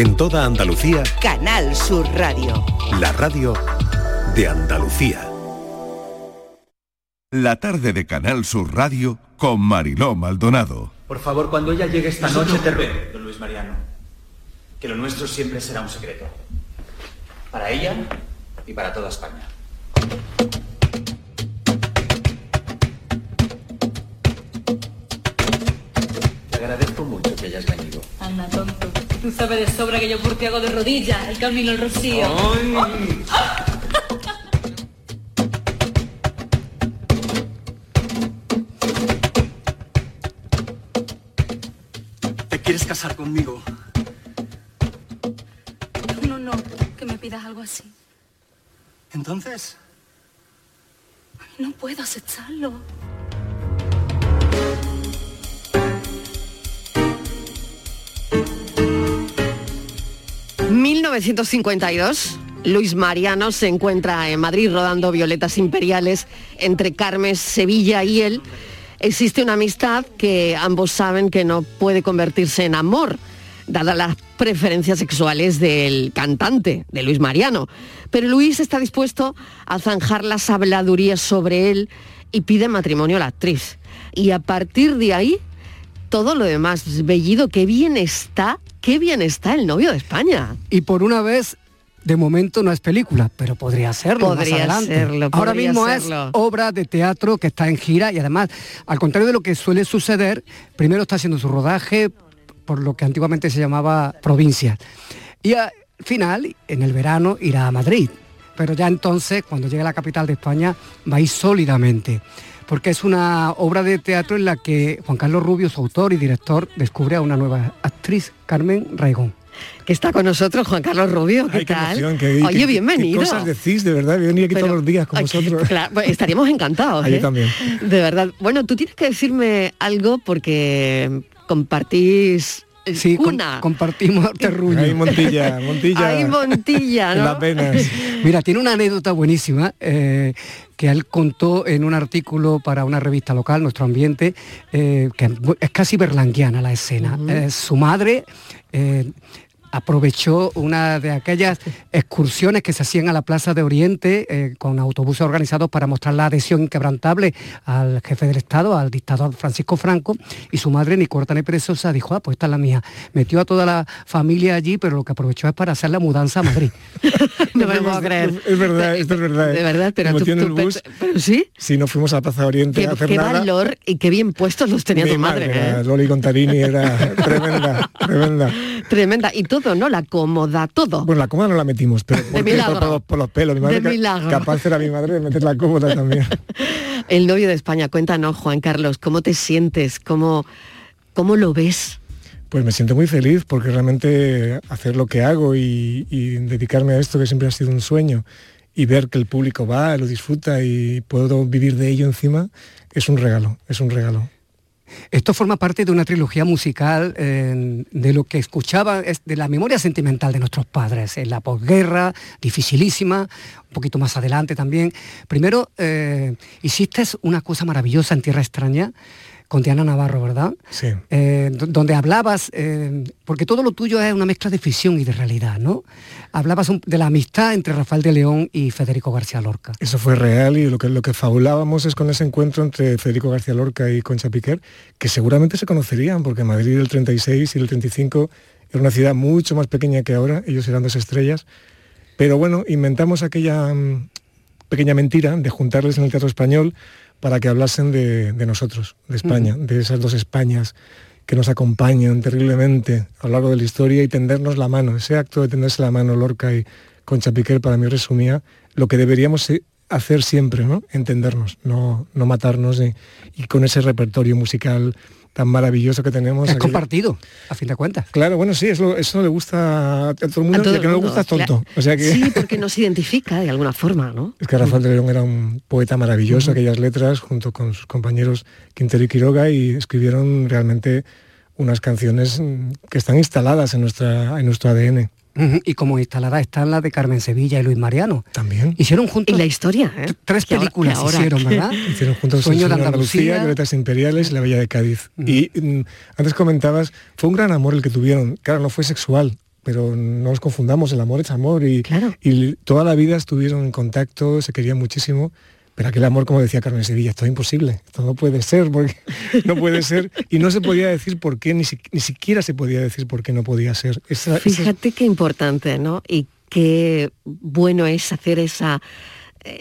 En toda Andalucía, Canal Sur Radio. la radio de Andalucía. La tarde de Canal Sur Radio con Mariló Maldonado. Por favor, cuando ella llegue esta noche te preocupe, don Luis Mariano, que lo nuestro siempre será un secreto. Para ella y para toda España. Te agradezco mucho que hayas venido. Anda, tonto. Tú sabes de sobra que yo por ti hago de rodillas el camino al rocío. ¿Te quieres casar conmigo? No, no, que me pidas algo así. Entonces, No puedo aceptarlo. 1952. Luis Mariano se encuentra en Madrid rodando Violetas Imperiales entre Carmes, Sevilla y él. Existe una amistad que ambos saben que no puede convertirse en amor, dadas las preferencias sexuales del cantante, de Luis Mariano. Pero Luis está dispuesto a zanjar las habladurías sobre él y pide matrimonio a la actriz. Y a partir de ahí, todo lo demás, Bellido, qué bien está, qué bien está el novio de España. Y por una vez, de momento no es película, pero podría serlo Podría más adelante. serlo, Ahora mismo serlo. es obra de teatro que está en gira y además, al contrario de lo que suele suceder, primero está haciendo su rodaje por lo que antiguamente se llamaba provincia. Y al final, en el verano, irá a Madrid. Pero ya entonces, cuando llegue a la capital de España, va a ir sólidamente. Porque es una obra de teatro en la que Juan Carlos Rubio, su autor y director, descubre a una nueva actriz, Carmen Raigón. Que está con nosotros Juan Carlos Rubio, ¿qué Ay, qué tal? emoción, qué- Oye, qué- bienvenido. Qué cosas decís, de verdad, aquí Pero- todos los días con Ay, vosotros. claro, pues estaríamos encantados. Yo ¿eh? también. De verdad. Bueno, tú tienes que decirme algo porque compartís eh, Sí, com- compartimos terruño. Ahí Montilla, Montilla. Ahí Montilla, ¿no? las venas. Mira, tiene una anécdota buenísima eh, que él contó en un artículo para una revista local, Nuestro Ambiente, eh, que es casi berlanguiana la escena. Eh, su madre eh, aprovechó una de aquellas excursiones que se hacían a la Plaza de Oriente eh, con autobuses organizados para mostrar la adhesión inquebrantable al jefe del Estado, al dictador Francisco Franco, y su madre, ni corta ni perezosa, dijo, ah, pues esta es la mía. Metió a toda la familia allí, pero lo que aprovechó es para hacer la mudanza a Madrid. No me puedo creer. Es verdad, esto es verdad. De verdad, pero tú, tú- bus. pero sí, Si no fuimos a la Plaza de Oriente qué, a hacer qué nada. valor y qué bien puestos los tenía mi tu madre. era ¿eh? Loli Contarini era tremenda, tremenda. Tremenda. Y todo, ¿no? La cómoda, todo. Bueno, la cómoda no la metimos, pero por, por los- por los pelos. Mi madre De milagro. capaz era mi madre de meter la cómoda también. El novio de España, cuéntanos, Juan Carlos, ¿cómo te sientes? ¿Cómo, cómo lo ves? Pues me siento muy feliz porque realmente hacer lo que hago y, y dedicarme a esto que siempre ha sido un sueño y ver que el público va, lo disfruta y puedo vivir de ello encima, es un regalo, es un regalo. Esto forma parte de una trilogía musical eh, de lo que escuchaba, es de la memoria sentimental de nuestros padres, en la posguerra, dificilísima, un poquito más adelante también. Primero, eh, hiciste una cosa maravillosa en Tierra Extraña con Diana Navarro, ¿verdad? Sí. Eh, do- donde hablabas, eh, porque todo lo tuyo es una mezcla de ficción y de realidad, ¿no? Hablabas un- de la amistad entre Rafael de León y Federico García Lorca. Eso fue real y lo que, lo que fabulábamos es con ese encuentro entre Federico García Lorca y Concha Piquer, que seguramente se conocerían, porque Madrid del 36 y el 35 era una ciudad mucho más pequeña que ahora, ellos eran dos estrellas. Pero bueno, inventamos aquella mm, pequeña mentira de juntarles en el Teatro Español para que hablasen de, de nosotros, de España, de esas dos Españas que nos acompañan terriblemente a lo largo de la historia y tendernos la mano. Ese acto de tenderse la mano Lorca y Concha Piquer para mí resumía lo que deberíamos se- hacer siempre, ¿no? Entendernos, no, no matarnos y, y con ese repertorio musical tan maravilloso que tenemos. Es aquello- compartido, a fin de cuentas. Claro, bueno, sí, eso, eso le gusta a todo el mundo, A todo el que no le mundo, gusta es tonto. claro. O sea que Sí, porque nos identifica de alguna forma, ¿no? es que Rafael de León era un poeta maravilloso, aquellas letras, junto con sus compañeros Quintero y Quiroga, y escribieron realmente unas canciones mm, que están instaladas en, nuestra, en nuestro ADN. Y como instalada están las de Carmen Sevilla y Luis Mariano. También. Hicieron juntos Y la historia, ¿eh? tres películas ahora- hicieron, ¿verdad? Hicieron juntos Sueño de Andalucía. Violetas Imperiales y La Bella de Cádiz. Y mm, antes comentabas, fue un gran amor el que tuvieron. Claro, no fue sexual, pero no nos confundamos, el amor es amor y, y toda la vida estuvieron en contacto, se querían muchísimo, pero aquel amor, como decía Carmen Sevilla, esto es imposible, esto no puede ser, porque no puede ser, y no se podía decir por qué, ni, ni siquiera se podía decir por qué no podía ser. Fíjate qué importante, ¿no? Y qué bueno es hacer esa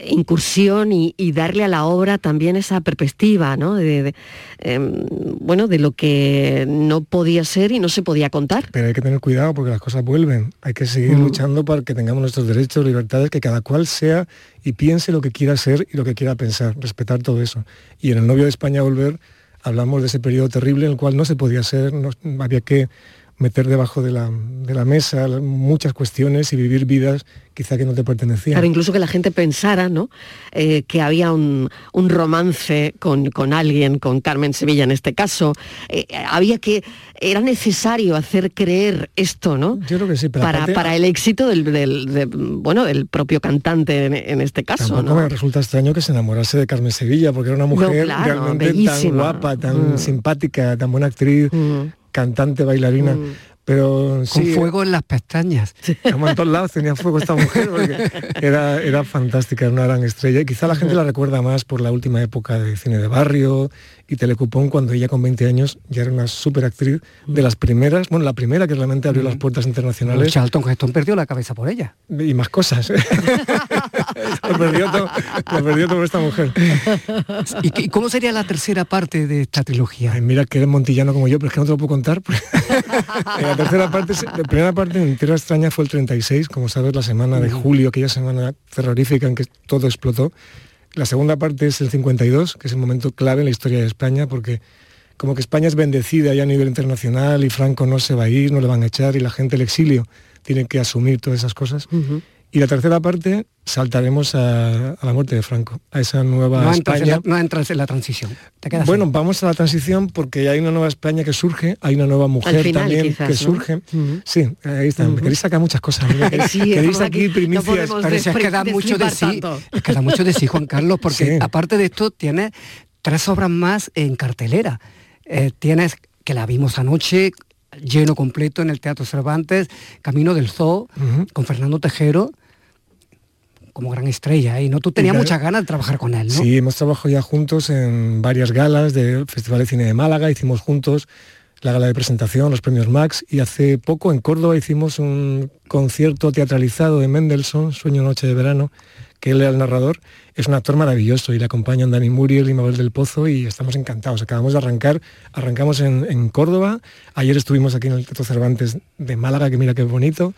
incursión y, darle a la obra también esa perspectiva, ¿no? De, em, bueno, de lo que no podía ser y no se podía contar. Pero hay que tener cuidado porque las cosas vuelven. Hay que seguir mm. luchando para que tengamos nuestros derechos, libertades, que cada cual sea y piense lo que quiera ser y lo que quiera pensar, respetar todo eso. Y en el novio de España volver hablamos de ese periodo terrible en el cual no se podía ser, no, había que meter debajo de la, mesa muchas cuestiones y vivir vidas quizá que no te pertenecían. Claro, incluso que la gente pensara ¿no? Eh, que había un, romance con, alguien, con Carmen Sevilla en este caso. Eh, había que, era necesario hacer creer esto, ¿no? Yo creo que sí, para, para el éxito del, bueno, del propio cantante en, este caso. Tampoco me resulta extraño que se enamorase de Carmen Sevilla, porque era una mujer realmente tan guapa, tan mm. simpática, tan buena actriz, mm cantante, bailarina. Mm. Pero Con fuego en las pestañas. Como en todos lados tenía fuego esta mujer, porque era, era fantástica, era una gran estrella. Y quizá la gente la recuerda más por la última época de cine de barrio y Telecupón, cuando ella con 20 años ya era una súper actriz de las primeras, bueno, la primera que realmente abrió las puertas internacionales. Charlton Heston perdió la cabeza por ella. Y más cosas. lo, perdió todo, lo perdió todo esta mujer. ¿Y cómo sería la tercera parte de esta trilogía? mira que eres montillano como yo, pero es que no te lo puedo contar. la tercera parte, la primera parte en Tierra Extraña fue el 36, como sabes, la semana de julio, aquella semana terrorífica en que todo explotó. La segunda parte es el 52, que es el momento clave en la historia de España, porque como que España es bendecida ya a nivel internacional y Franco no se va a ir, no le van a echar y la gente del exilio tiene que asumir todas esas cosas. Y la tercera parte saltaremos a, la muerte de Franco, a esa nueva no España. no entras en la transición. bueno, vamos a la transición porque hay una nueva España que surge, hay una nueva mujer también que surge. Sí, ahí está. Me queréis sacar muchas cosas. queréis aquí primicias. Pero es que da mucho de sí. Es que da mucho de sí, Juan Carlos, porque aparte de esto tienes tres obras más en cartelera. Eh, tienes que la vimos anoche lleno completo en el Teatro Cervantes, Camino del Zoo, con Fernando Tejero, como gran estrella, ¿eh? y no tú tenías muchas ganas de trabajar con él, ¿no? Sí, hemos trabajado ya juntos en varias galas del Festival de Cine de Málaga, hicimos juntos la gala de presentación, los premios Max, y hace poco en Córdoba hicimos un concierto teatralizado de Mendelssohn, Sueño Noche de Verano, que él era el narrador, es un actor maravilloso y le acompañan Dani Muriel y Mabel del Pozo y estamos encantados. Acabamos de arrancar, arrancamos en, Córdoba, ayer estuvimos aquí en el Teatro Cervantes de Málaga, que mira qué bonito,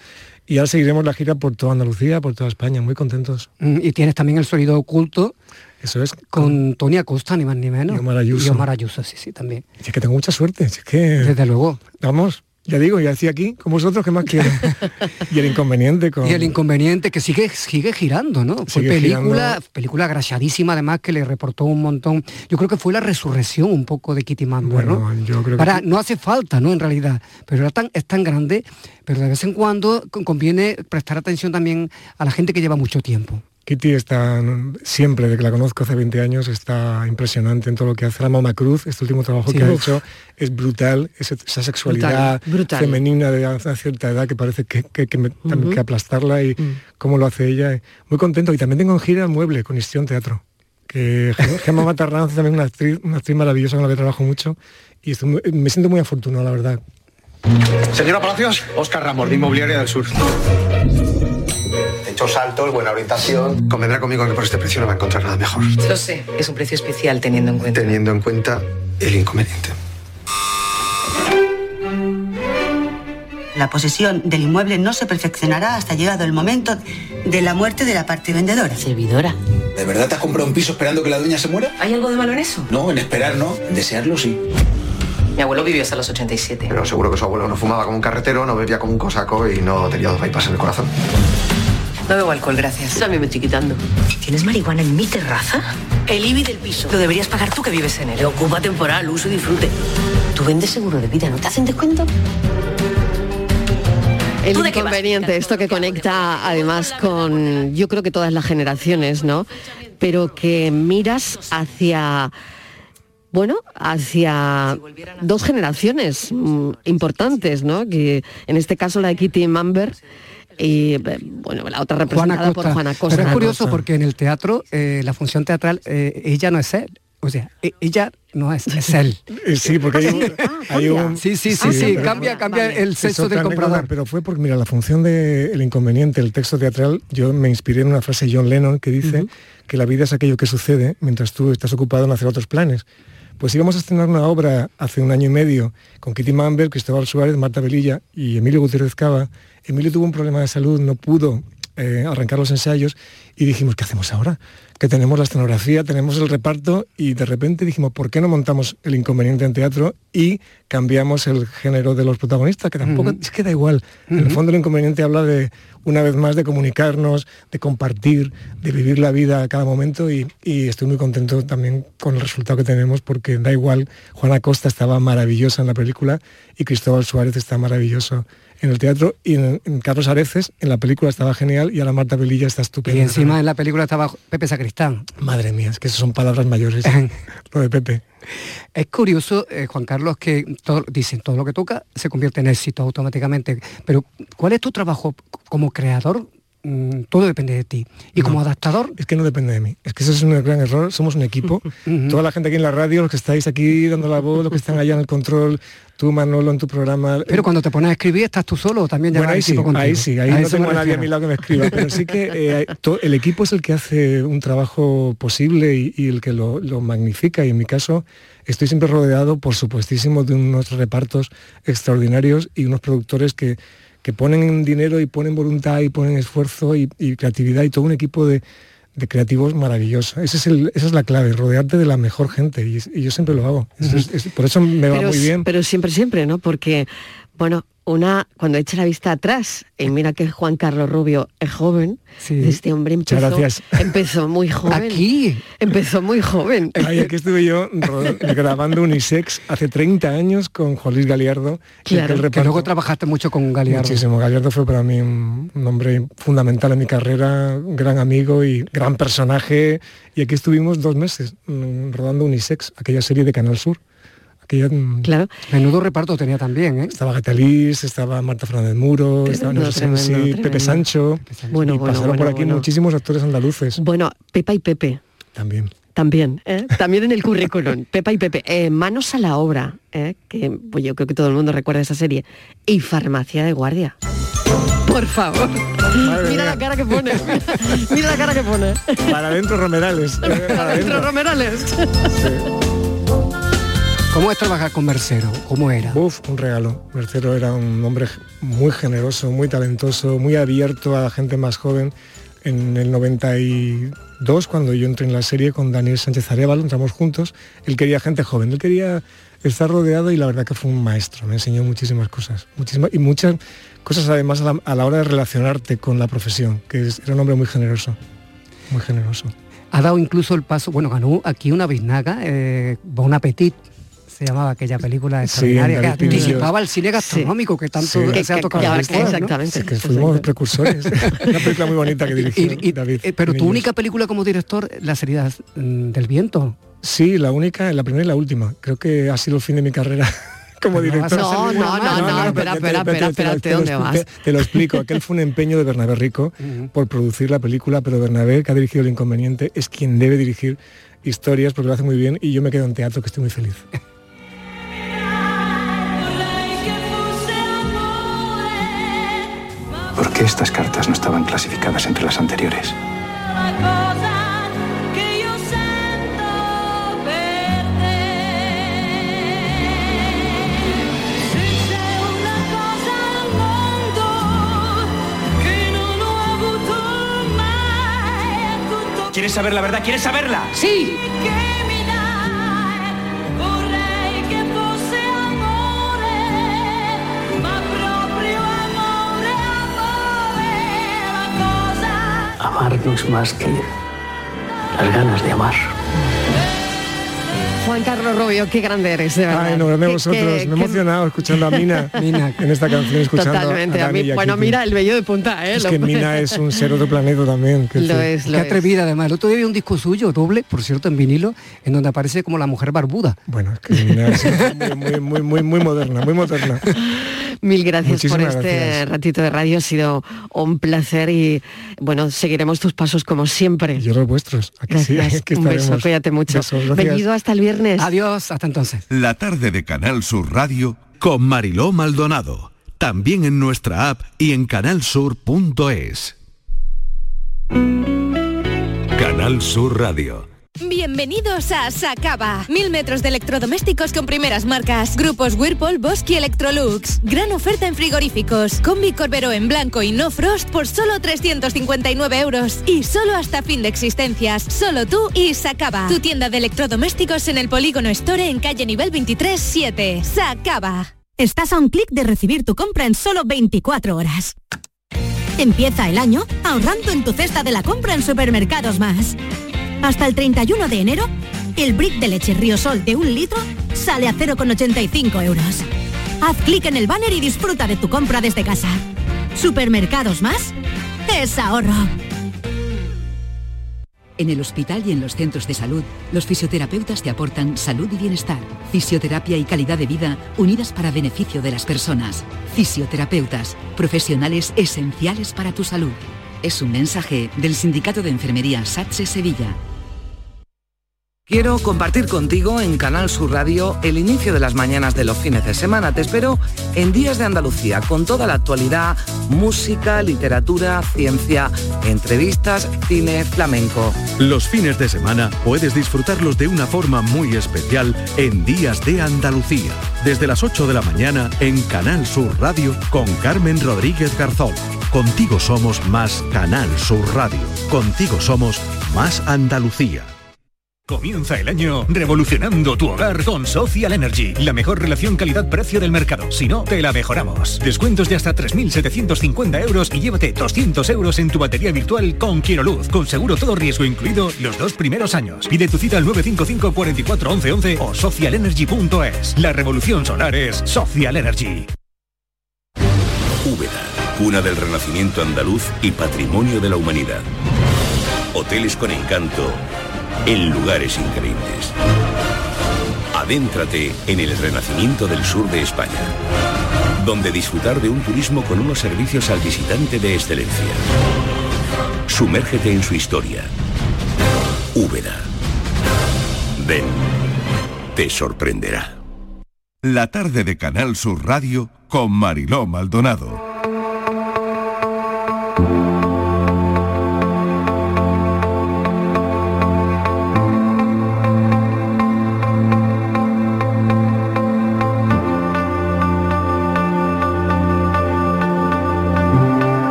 y ahora seguiremos la gira por toda Andalucía, por toda España, muy contentos. Mm, y tienes también el sonido oculto. Eso es. Con, Tony Acosta, ni más ni menos. Y Omar Ayuso. Y Omar Ayuso, sí, sí, también. Es que tengo mucha suerte, es que... Desde luego. Vamos. Ya digo, ya decía aquí, con vosotros, ¿qué más quieren? y el inconveniente con... Y el inconveniente que sigue, sigue girando, ¿no? Fue película, película graciadísima, además, que le reportó un montón. Yo creo que fue la resurrección un poco de Kitty Mandur, ¿no? Yo creo Para, No hace falta, ¿no? En realidad. Pero era tan, es tan grande, pero de vez en cuando conviene prestar atención también a la gente que lleva mucho tiempo. Kitty está siempre, de que la conozco hace 20 años, está impresionante en todo lo que hace. La Mama Cruz, este último trabajo que ha hecho, es brutal, esa sexualidad femenina de una cierta edad que parece que, que, que, que aplastarla y mm. cómo lo hace ella. Muy contento. Y también tengo en gira Mueble con Histión Teatro, que Gemma Matarranz también una actriz, una actriz maravillosa con la que trabajo mucho y me siento muy afortunado, la verdad. Señora Palacios, Oscar Ramos, de Inmobiliaria del Sur hechos altos, buena orientación. Convendrá conmigo que por este precio no va a encontrar nada mejor. Lo sé, es un precio especial teniendo en cuenta. Teniendo en cuenta el inconveniente. La posesión del inmueble no se perfeccionará hasta llegado el momento de la muerte de la parte vendedora. Servidora. ¿De verdad te has comprado un piso esperando que la dueña se muera? ¿Hay algo de malo en eso? No, en esperar no, en desearlo sí. Mi abuelo vivió hasta los 87. Pero seguro que su abuelo no fumaba como un carretero, no bebía como un cosaco y no tenía dos bypass en el corazón. No bebo alcohol, gracias. También me estoy quitando. ¿Tienes marihuana en mi terraza? El IBI del piso. Lo deberías pagar tú que vives en él. Ocupa temporal, uso y disfrute. Tú vendes seguro de vida, ¿no te hacen descuento? El inconveniente, esto que conecta además con, yo creo que todas las generaciones, ¿no? Pero que miras hacia bueno, hacia dos generaciones mm, importantes, ¿no? Que en este caso la de Kitty Mamber y eh, bueno, la otra representada por Juana Costa. Pero es curioso porque en el teatro, eh, la función teatral, eh, ella no es él. O sea, e- ella no es, es él. Sí, porque hay, un- hay un... Sí, sí, sí, sí, pero- cambia, cambia el sexo del anécdota, comprador. Pero fue porque, mira, la función del inconveniente, el texto teatral, yo me inspiré en una frase de John Lennon que dice que la vida es aquello que sucede mientras tú estás ocupado en hacer otros planes. Pues íbamos a estrenar una obra hace un año y medio con Kitty Mamber, Cristóbal Suárez, Marta Velilla y Emilio Gutiérrez Cava. Emilio tuvo un problema de salud, no pudo eh, arrancar los ensayos y dijimos, ¿qué hacemos ahora? Que tenemos la escenografía, tenemos el reparto y de repente dijimos, ¿por qué no montamos el inconveniente en teatro y cambiamos el género de los protagonistas? Que tampoco es que da igual. En el fondo el inconveniente habla de, una vez más, de comunicarnos, de compartir, de vivir la vida a cada momento y, y estoy muy contento también con el resultado que tenemos porque da igual, Juana Costa estaba maravillosa en la película y Cristóbal Suárez está maravilloso en el teatro y en, en Carlos Areces en la película estaba genial y ahora Marta Velilla está estupenda. Y encima en la película estaba Pepe Sacristán. Madre mía, es que son palabras mayores, lo de Pepe. Es curioso, eh, Juan Carlos, que todo, dicen todo lo que toca se convierte en éxito automáticamente. Pero, ¿cuál es tu trabajo como creador? Mm, todo depende de ti. Y como adaptador, Es que no depende de mí. Es que eso es un gran error. Somos un equipo. Toda la gente aquí en la radio, los que estáis aquí dando la voz, los que están allá en el control, tú Manolo en tu programa. pero cuando te pones a escribir, ¿estás tú solo o también Bueno, ahí sí, contigo? ahí sí, ahí A no tengo a nadie a mi lado que me escriba, pero sí que eh, el equipo es el que hace un trabajo posible y, y el que lo, lo magnifica. Y en mi caso estoy siempre rodeado, por supuestísimo, de unos repartos extraordinarios y unos productores que, que ponen dinero y ponen voluntad y ponen esfuerzo y, y creatividad y todo un equipo de, de creativos maravilloso. Ese es el- esa es la clave, rodearte de la mejor gente y, y yo siempre lo hago. Eso es- es- por eso me va pero, muy bien. pero siempre, siempre, ¿no? Porque, bueno, una, cuando echa la vista atrás, y mira que Juan Carlos Rubio es joven, este hombre empezó, gracias. empezó muy joven. Aquí. Empezó muy joven. Ay, aquí estuve yo grabando Unisex hace 30 años con Juan Luis Galiardo. y Claro, que luego trabajaste mucho con Galiardo. Muchísimo. Galiardo fue para mí un, un hombre fundamental en mi carrera, un gran amigo y gran personaje. Y aquí estuvimos dos meses mm, rodando Unisex, aquella serie de Canal Sur. Claro. Menudo reparto tenía también, ¿eh? Estaba Gatalís, estaba Marta Fernández Muro, estaba Tremendo, Nelson Sensi, tremendo, Pepe tremendo. Sancho. Bueno, y bueno, pasaron por aquí bueno. muchísimos actores andaluces. Bueno, Pepa y Pepe. También. También, ¿eh? también en el currículum. Pepa y Pepe. Eh, manos a la obra, ¿eh? que pues yo creo que todo el mundo recuerda esa serie. Y Farmacia de Guardia. Por favor. Mira la cara que pone. Mira la cara que pone. Para adentro Romerales. para Adentro adentro. Romerales. ¿Cómo es trabajar con Mercero? ¿Cómo era? Uf, un regalo. Mercero era un hombre muy generoso, muy talentoso, muy abierto a la gente más joven. En el 92, cuando yo entré en la serie con Daniel Sánchez Arevalo, entramos juntos, él quería gente joven, él quería estar rodeado y la verdad que fue un maestro, me enseñó muchísimas cosas, muchísimas, y muchas cosas además a la, a la hora de relacionarte con la profesión, que es- era un hombre muy generoso, muy generoso. Ha dado incluso el paso, bueno, ganó aquí una biznaga, eh, Bon Appetit, se llamaba aquella película extraordinaria, en que anticipaba el cine gastronómico que tanto Sí. se ha tocado después, que- ¿no? exactamente. Es que fuimos precursores. Una película muy bonita que dirigió Y- y- David. eh, pero tu única película como director, La seriedad mm, del viento. Sí, la única, la primera y la última. Creo que ha sido el fin de mi carrera como No director. No, no, no, no, espera, espera, espera, espérate, ¿dónde vas? Te, te lo explico. Aquel fue un empeño de Bernabé Rico por producir la película, pero Bernabé, que ha dirigido El Inconveniente, es quien debe dirigir historias porque lo hace muy bien y yo me quedo en teatro, que estoy muy feliz. ¿Por qué estas cartas no estaban clasificadas entre las anteriores? ¿Quieres saber la verdad? ¿Quieres saberla? Sí. No es más que las ganas de amar. Juan Carlos Rubio, qué grande eres, de verdad. Ay, no, grande Qué- vosotros. qué- Me he emocionado escuchando a Mina, en esta canción, escuchando Totalmente. a a mí- y a bueno, mira, el vello de punta, ¿eh? Es Lo- que Mina es un ser otro planeta también. que Lo es, lo Qué es. atrevida además. El otro día vi un disco suyo, doble, por cierto, en vinilo, en donde aparece como la mujer barbuda. Bueno, que Mina es muy, muy, muy, muy, muy moderna, muy moderna. Mil gracias por este gracias. ratito de radio, ha sido un placer y bueno, seguiremos tus pasos como siempre. Yo los vuestros. Aquí sí, Gracias, aquí un beso, cuídate mucho. Besos. Venido hasta el viernes. Adiós, hasta entonces. La tarde de Canal Sur Radio con Mariló Maldonado. También en nuestra app y en canalsur.es. Canal Sur Radio. Bienvenidos a Sacaba. Mil metros de electrodomésticos con primeras marcas. Grupos Whirlpool, Bosque y Electrolux. Gran oferta en frigoríficos. Combi Corbero en blanco y no frost por solo 359 euros. Y solo hasta fin de existencias. Solo tú y Sacaba. Tu tienda de electrodomésticos en el Polígono Store en calle nivel 23 7. Sacaba. Estás a un clic de recibir tu compra en solo 24 horas. Empieza el año ahorrando en tu cesta de la compra en Supermercados Más. Hasta el 31 de enero, el brick de leche Riosol de un litro sale a 0,85 euros. Haz clic en el banner y disfruta de tu compra desde casa. Supermercados Más es ahorro. En el hospital y en los centros de salud, los fisioterapeutas te aportan salud y bienestar, fisioterapia y calidad de vida unidas para beneficio de las personas. Fisioterapeutas, profesionales esenciales para tu salud. Es un mensaje del Sindicato de Enfermería SATSE Sevilla. Quiero compartir contigo en Canal Sur Radio el inicio de las mañanas de los fines de semana. Te espero en Días de Andalucía con toda la actualidad, música, literatura, ciencia, entrevistas, cine, flamenco. Los fines de semana puedes disfrutarlos de una forma muy especial en Días de Andalucía. Desde las 8 de la mañana en Canal Sur Radio con Carmen Rodríguez Garzón. Contigo somos más Canal Sur Radio. Contigo somos más Andalucía. Comienza el año revolucionando tu hogar con Social Energy, la mejor relación calidad-precio del mercado. Si no, te la mejoramos. Descuentos de hasta 3.750 euros y llévate 200 euros en tu batería virtual con Luz, con seguro todo riesgo incluido los dos primeros años. Pide tu cita al 955 44 11 11 o socialenergy.es. La revolución solar es Social Energy. Úbeda, cuna del renacimiento andaluz y patrimonio de la humanidad. Hoteles con encanto en lugares increíbles. Adéntrate en el renacimiento del sur de España, donde disfrutar de un turismo con unos servicios al visitante de excelencia. Sumérgete en su historia. Úbeda. Ven, te sorprenderá. La tarde de Canal Sur Radio con Mariló Maldonado.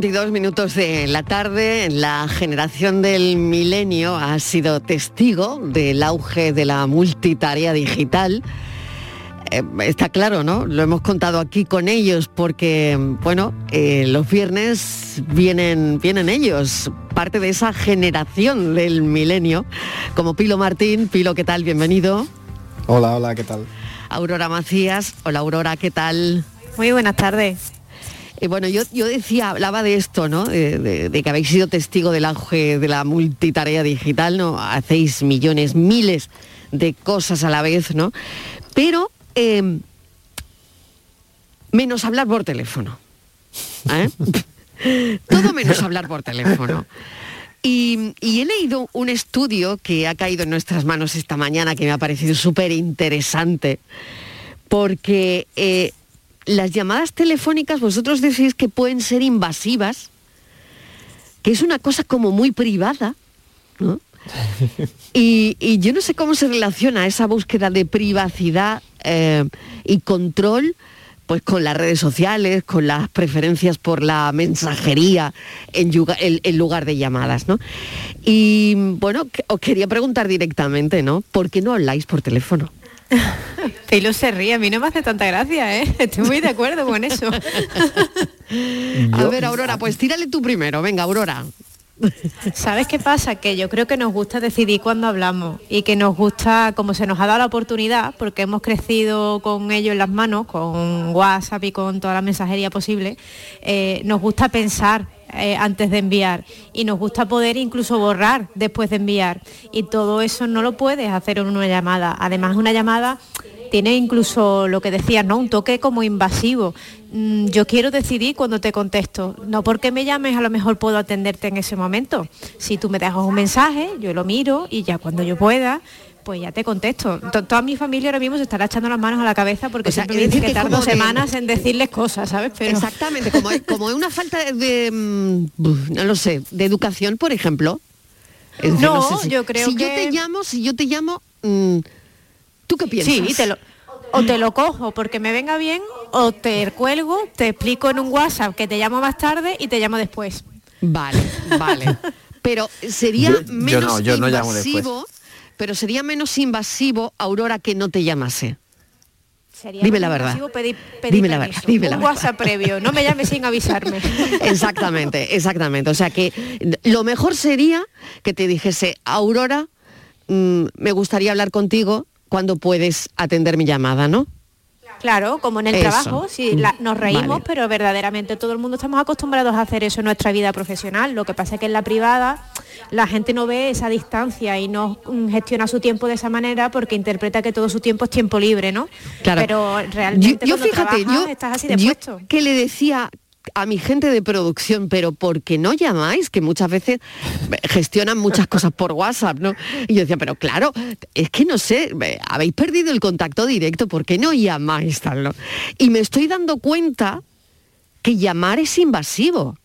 22 minutos de la tarde, la generación del milenio ha sido testigo del auge de la multitarea digital. Eh, está claro, ¿no? Lo hemos contado aquí con ellos porque, bueno, eh, los viernes vienen, vienen ellos, parte de esa generación del milenio, como Pilo Martín. Pilo, ¿qué tal? Bienvenido. Hola, hola, ¿qué tal? Aurora Macías. Hola, Aurora, ¿qué tal? Muy buenas tardes. Eh, bueno, yo, yo decía, hablaba de esto, ¿no? De, que habéis sido testigo del auge de la multitarea digital, ¿no? Hacéis millones, miles de cosas a la vez, ¿no? Pero eh, menos hablar por teléfono. ¿eh? Todo menos hablar por teléfono. Y, y he leído un estudio que ha caído en nuestras manos esta mañana que me ha parecido súper interesante, porque eh, las llamadas telefónicas vosotros decís que pueden ser invasivas, que es una cosa como muy privada, ¿no? Y, y yo no sé cómo se relaciona esa búsqueda de privacidad eh, y control pues con las redes sociales, con las preferencias por la mensajería en, yuga- en- en lugar de llamadas, ¿no? Y bueno, os quería preguntar directamente, ¿no? ¿Por qué no habláis por teléfono? Pilo se ríe, a mí no me hace tanta gracia, ¿eh? Estoy muy de acuerdo con eso. A ver, Aurora, pues tírale tú primero. Venga, Aurora. ¿Sabes qué pasa? Que yo creo que nos gusta decidir cuando hablamos y que nos gusta, como se nos ha dado la oportunidad, porque hemos crecido con ello en las manos, con WhatsApp y con toda la mensajería posible, eh, nos gusta pensar eh, antes de enviar y nos gusta poder incluso borrar después de enviar y todo eso no lo puedes hacer en una llamada. Además una llamada tiene incluso lo que decías, ¿no? Un toque como invasivo. Mm, yo quiero decidir cuando te contesto. No porque me llames, a lo mejor puedo atenderte en ese momento. Si tú me dejas un mensaje, yo lo miro y ya cuando yo pueda, pues ya te contesto. toda mi familia ahora mismo se estará echando las manos a la cabeza porque siempre me dice que, tardo semanas en decirles cosas, ¿sabes? Pero... Exactamente, como, como una falta de, mm, no lo sé, de educación, por ejemplo. No, yo creo que... Si yo te llamo, si yo te llamo... Mm, ¿Tú qué piensas? Sí, te lo, o te lo cojo porque me venga bien o te cuelgo, te explico en un WhatsApp que te llamo más tarde y te llamo después. Vale, vale. Pero sería menos invasivo, pero sería menos invasivo, Aurora, que no te llamase. Sería dime la verdad. dime la verdad. Dime un WhatsApp previo. No me llames sin avisarme. Exactamente, exactamente. O sea que lo mejor sería que te dijese, Aurora, mm, me gustaría hablar contigo cuando puedes atender mi llamada, ¿no? Claro, como en el trabajo, sí, nos reímos, pero verdaderamente todo el mundo estamos acostumbrados a hacer eso en nuestra vida profesional. Lo que pasa es que en la privada la gente no ve esa distancia y no gestiona su tiempo de esa manera porque interpreta que todo su tiempo es tiempo libre, ¿no? Claro. Pero realmente yo, fíjate, yo, estás así de puesto. que le decía a mi gente de producción, pero ¿por qué no llamáis? Que muchas veces gestionan muchas cosas por WhatsApp, ¿no? Y yo decía, pero claro, es que no sé, habéis perdido el contacto directo, ¿por qué no llamáis tal? Y me estoy dando cuenta que llamar es invasivo.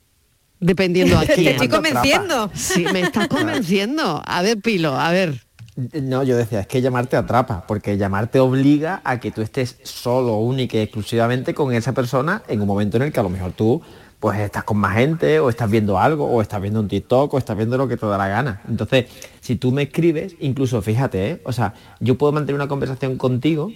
Dependiendo a quién. Te estoy convenciendo. Sí, me estás convenciendo. A ver, Pilo, a ver. No, yo decía, es que llamarte atrapa, porque llamarte obliga a que tú estés solo, única y exclusivamente con esa persona en un momento en el que a lo mejor tú pues estás con más gente, o estás viendo algo, o estás viendo un TikTok, o estás viendo lo que te da la gana. Entonces, si tú me escribes, incluso fíjate, ¿eh? o sea, yo puedo mantener una conversación contigo,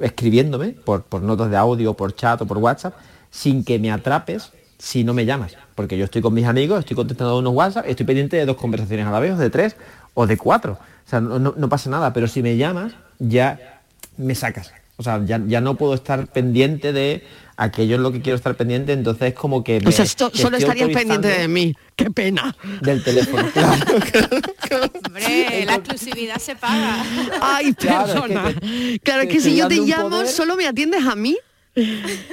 escribiéndome, por, por notas de audio, por chat o por WhatsApp, sin que me atrapes si no me llamas. Porque yo estoy con mis amigos, estoy contestando unos WhatsApp, estoy pendiente de dos conversaciones a la vez, o de tres, o de cuatro. O sea, no, pasa nada, pero si me llamas, ya me sacas. O sea, ya, no puedo estar pendiente de aquello es lo que quiero estar pendiente, entonces es como que... Me, o sea, solo estarías pendiente de mí. ¡Qué pena! Del teléfono, Hombre, la exclusividad se paga. Ay, persona. Claro, que, si yo te llamo, solo me atiendes a mí.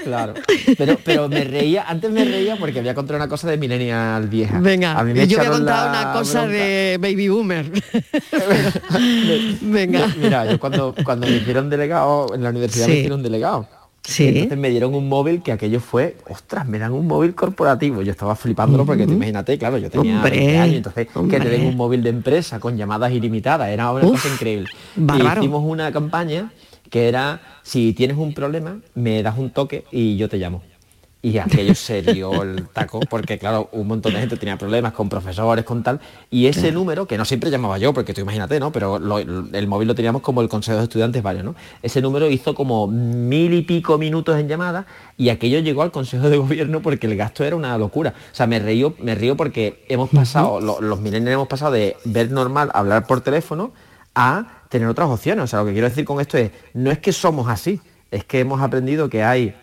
Claro, pero, pero me reía, antes me reía porque había contado una cosa de millennial vieja. Venga, a mí me yo voy a contar una cosa de baby boomer. Venga. Mira, yo cuando, cuando me hicieron delegado, en la universidad me hicieron delegado. Sí. Entonces me dieron un móvil que aquello fue, ostras, me dan un móvil corporativo. Yo estaba flipándolo porque te imagínate, claro, yo tenía 20 años, entonces que te den un móvil de empresa con llamadas ilimitadas, era una cosa increíble. Y hicimos una campaña que era, si tienes un problema, me das un toque y yo te llamo. Y aquello se dio el taco, porque claro, un montón de gente tenía problemas con profesores, con tal, y ese número, que no siempre llamaba yo, porque tú imagínate, ¿no? Pero el móvil lo teníamos como el Consejo de Estudiantes varios, ¿no? Ese número hizo como mil y pico minutos en llamada y aquello llegó al Consejo de Gobierno porque el gasto era una locura. O sea, me río, me río porque hemos pasado, los milenios hemos pasado de ver normal hablar por teléfono a tener otras opciones. O sea, lo que quiero decir con esto es, no es que somos así, es que hemos aprendido que hay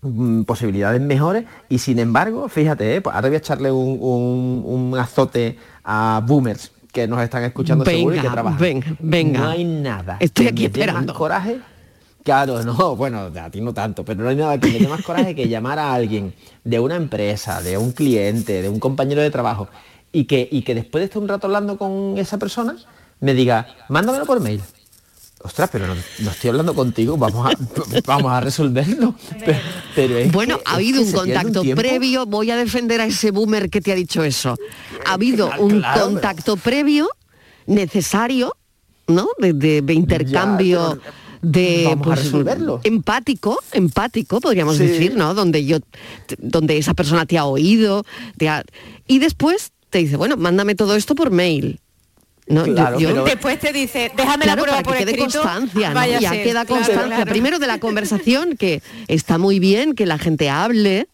mm, posibilidades mejores y sin embargo, fíjate, eh, pues ahora voy a echarle un, azote a boomers que nos están escuchando seguro y que trabajan. Venga, venga. No hay nada. Estoy aquí esperando. Coraje. Claro, no, bueno, a ti no tanto, pero no hay nada que me dé más coraje que llamar a alguien de una empresa, de un cliente, de un compañero de trabajo, y que, y que después de estar un rato hablando con esa persona, me diga, mándamelo por mail. Ostras, pero no, estoy hablando contigo, vamos a, vamos a resolverlo. Pero, bueno, ha habido un contacto previo, voy a defender a ese boomer que te ha dicho eso. Ha habido un contacto previo necesario, ¿no? De, intercambio. de pues, resolverlo. empático empático podríamos decir no donde yo donde esa persona te ha oído te y después te dice bueno mándame todo esto por mail no, Después te dice, déjame la prueba para que quede constancia, ¿no? ya queda constancia. Primero de la conversación, que está muy bien que la gente hable,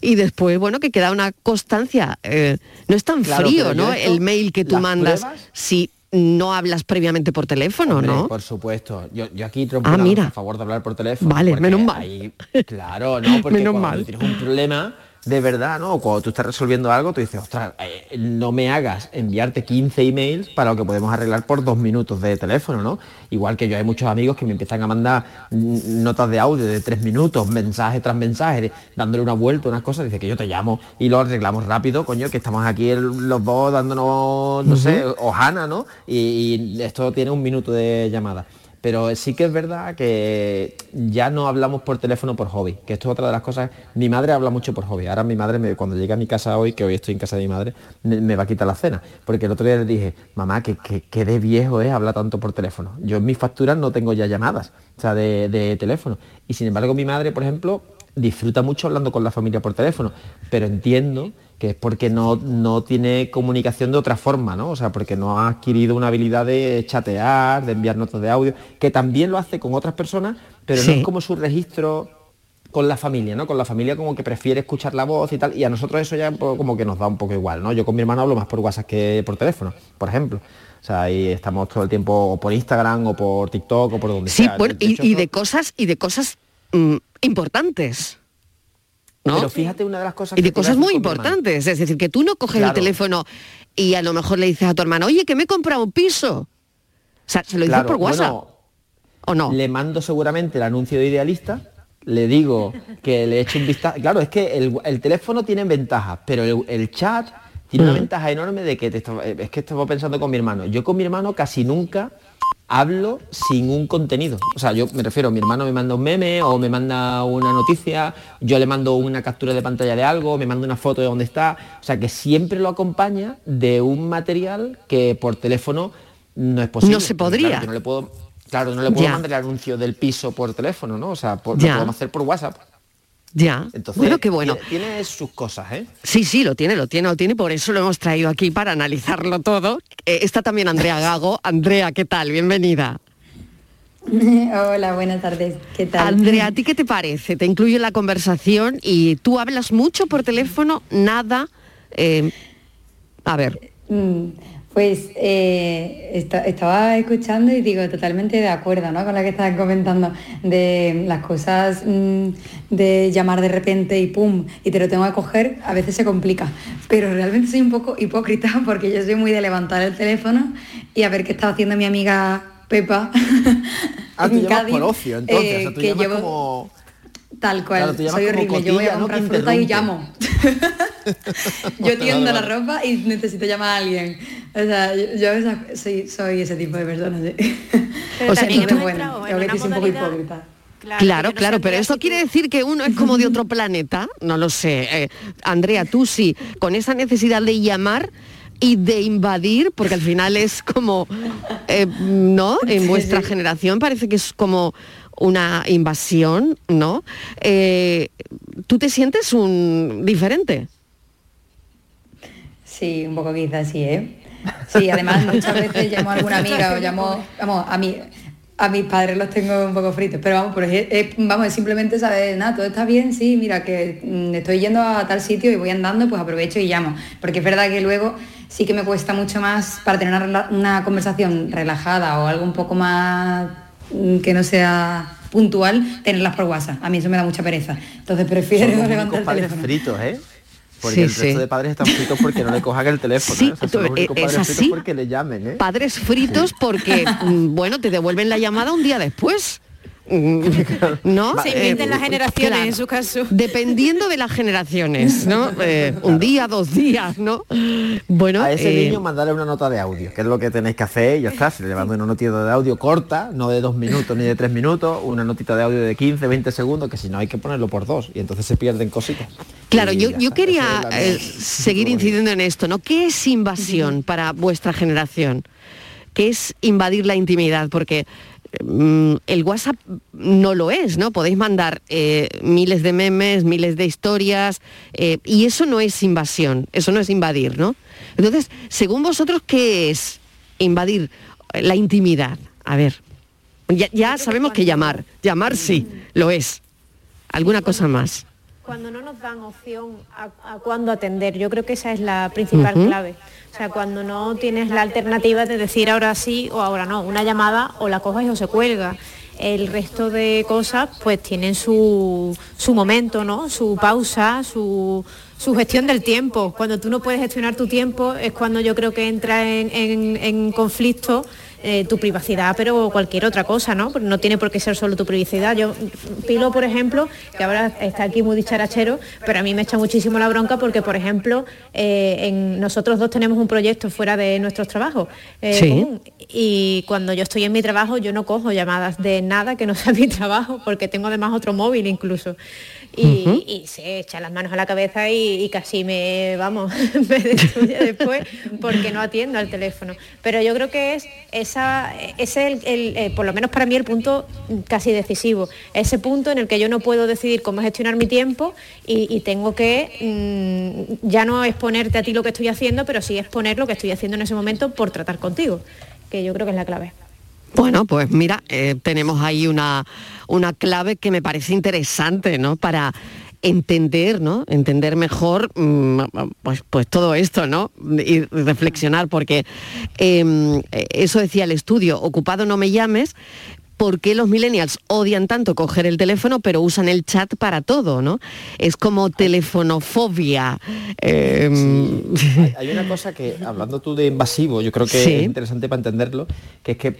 y después, bueno, que queda una constancia. Eh, no es tan frío, ¿no? El mail que tú mandas si no hablas previamente por teléfono, ¿no? Por supuesto. Yo, aquí ah, mira. a favor de hablar por teléfono. Vale, menos mal. claro, ¿no? Porque menos mal. tienes un problema de verdad, ¿no? Cuando tú estás resolviendo algo, tú dices, ostras, eh, no me hagas enviarte 15 emails para lo que podemos arreglar por dos minutos de teléfono, ¿no? Igual que yo hay muchos amigos que me empiezan a mandar notas de audio de tres minutos, mensaje tras mensaje, dándole una vuelta, unas cosas, dice que yo te llamo y lo arreglamos rápido, coño, que estamos aquí los dos dándonos, no sé, ojana, ¿no? y esto tiene un minuto de llamada pero sí que es verdad que ya no hablamos por teléfono por hobby, que esto es otra de las cosas. Mi madre habla mucho por hobby. Ahora mi madre, cuando llegue a mi casa hoy, que hoy estoy en casa de mi madre, me, va a quitar la cena. Porque el otro día le dije, mamá, que, que, de viejo es hablar tanto por teléfono. Yo en mis facturas no tengo ya llamadas, o sea, de, de teléfono. Y sin embargo mi madre, por ejemplo, disfruta mucho hablando con la familia por teléfono. Pero entiendo que es porque no, no, tiene comunicación de otra forma, ¿no? O sea, porque no ha adquirido una habilidad de chatear, de enviar notas de audio, que también lo hace con otras personas, pero no es como su registro con la familia, ¿no? Con la familia como que prefiere escuchar la voz y tal, y a nosotros eso ya como que nos da un poco igual, ¿no? Yo con mi hermano hablo más por WhatsApp que por teléfono, por ejemplo. O sea, ahí estamos todo el tiempo por Instagram o por TikTok o por donde sea. Sí, y, de cosas, y de cosas mm, importantes. Pero fíjate una de las cosas y de cosas muy importantes, es decir, que tú no coges el teléfono y a lo mejor le dices a tu hermano, oye, que me he comprado un piso. O sea, se lo dices por WhatsApp. ¿O no? Le mando seguramente el anuncio de idealista, le digo que le eche un vistazo. Claro, es que el, teléfono tiene ventajas, pero el, chat tiene una mm. ventaja enorme de que es que estaba pensando con mi hermano. Yo con mi hermano casi nunca hablo sin un contenido. O sea, yo me refiero, mi hermano me manda un meme o me manda una noticia, yo le mando una captura de pantalla de algo, me manda una foto de dónde está. O sea, que siempre lo acompaña de un material que por teléfono no es posible. No se podría. Claro, no le puedo, claro, no le puedo mandar el anuncio del piso por teléfono, ¿no? O sea, lo podemos hacer por WhatsApp. Ya. Entonces, bueno, qué bueno. Tiene, sus cosas, ¿eh? Sí, sí, lo tiene, lo tiene, lo tiene. Por eso lo hemos traído aquí para analizarlo todo. Eh, está también Andrea Gago. Andrea, ¿qué tal? Bienvenida. Hola, buenas tardes. ¿Qué tal? Andrea, ¿a ti qué te parece? Te incluyo en la conversación y tú hablas mucho por teléfono, nada. Eh, a ver. Mm, pues eh, estaba escuchando y digo, totalmente de acuerdo con la que estaban comentando, de las cosas mm, de llamar de repente y pum, y te lo tengo que coger, a veces se complica. Pero realmente soy un poco hipócrita porque yo soy muy de levantar el teléfono y a ver qué está haciendo mi amiga Pepa. Ah, tú llamas por ocio, entonces. Eh, que llevo... como... Tal cual, soy horrible. yo voy a comprar fruta y llamo. yo tiendo la ropa y necesito llamar a alguien. O sea, yo, soy, soy, ese tipo de persona. o sea, también bueno, creo que un poco hipócrita. Claro, claro, pero eso quiere decir que uno es como de otro planeta, no lo sé. Eh, Andrea, tú sí, con esa necesidad de llamar y de invadir, porque al final es como, eh, ¿no? En vuestra generación parece que es como una invasión, ¿no? Eh, ¿Tú te sientes un diferente? Sí, un poco quizás sí, ¿eh? Sí, además muchas veces llamo a alguna amiga o llamo, vamos, a mí a mis padres los tengo un poco fritos, pero vamos, es, vamos, simplemente saber, nada, todo está bien, sí, mira, que mm, estoy yendo a tal sitio y voy andando, pues aprovecho y llamo. Porque es verdad que luego sí que me cuesta mucho más para tener una, conversación relajada o algo un poco más que no sea puntual, tenerlas por WhatsApp. A mí eso me da mucha pereza. Entonces prefiero levantar el teléfono. fritos, ¿eh? Porque el resto de padres están fritos porque no le cojan el teléfono. Sí, ¿eh? es así. porque le llamen, ¿eh? Padres fritos porque, mm, bueno, te devuelven la llamada un día después. ¿No? Se inventen las generaciones en su caso. Dependiendo de las generaciones, ¿no? Eh, un día, dos días, ¿no? Bueno. A ese niño mandarle una nota de audio, que es lo que tenéis que hacer, y ya está. Si le mando una notita de audio corta, no de dos minutos ni de tres minutos, una notita de audio de 15, 20 segundos, que si no hay que ponerlo por dos, y entonces se pierden cositas. Claro, yo, yo quería eh, seguir incidiendo en esto, ¿no? ¿Qué es invasión para vuestra generación? ¿Qué es invadir la intimidad? Porque el WhatsApp no lo es, ¿no? Podéis mandar eh, miles de memes, miles de historias, eh, y eso no es invasión, eso no es invadir, ¿no? Entonces, según vosotros, ¿qué es invadir la intimidad? A ver, ya, ya sabemos que llamar, llamar sí, lo es. ¿Alguna cosa más? cuando no nos dan opción a, cuándo atender. Yo creo que esa es la principal clave. O sea, cuando no tienes la alternativa de decir ahora sí o ahora no, una llamada o la coges o se cuelga. El resto de cosas pues tienen su, su momento, ¿no? Su pausa, su, gestión del tiempo. Cuando tú no puedes gestionar tu tiempo es cuando yo creo que entra en, en conflicto eh, tu privacidad, pero cualquier otra cosa, ¿no? No tiene por qué ser solo tu privacidad. Yo, Pilo, por ejemplo, que ahora está aquí muy dicharachero, pero a mí me echa muchísimo la bronca porque, por ejemplo, eh, en, nosotros dos tenemos un proyecto fuera de nuestros trabajos. Eh, y cuando yo estoy en mi trabajo, yo no cojo llamadas de nada que no sea mi trabajo, porque tengo además otro móvil incluso y, se echa las manos a la cabeza y, casi me, vamos, me destruye después porque no atiendo al teléfono. Pero yo creo que es esa, ese el, eh, por lo menos para mí el punto casi decisivo, ese punto en el que yo no puedo decidir cómo gestionar mi tiempo y, tengo que mm, ya no exponerte a ti lo que estoy haciendo, pero sí exponer lo que estoy haciendo en ese momento por tratar contigo, que yo creo que es la clave. Bueno, pues mira, eh, tenemos ahí una, una clave que me parece interesante, ¿no? Para entender, ¿no? Entender mejor mm, pues, pues todo esto, ¿no? Y reflexionar, porque em, eso decía el estudio, ocupado no me llames, por qué los millennials odian tanto coger el teléfono, pero usan el chat para todo, ¿no? Es como telefonofobia. Em, hay, una cosa que, hablando tú de invasivo, yo creo que es interesante para entenderlo, que es que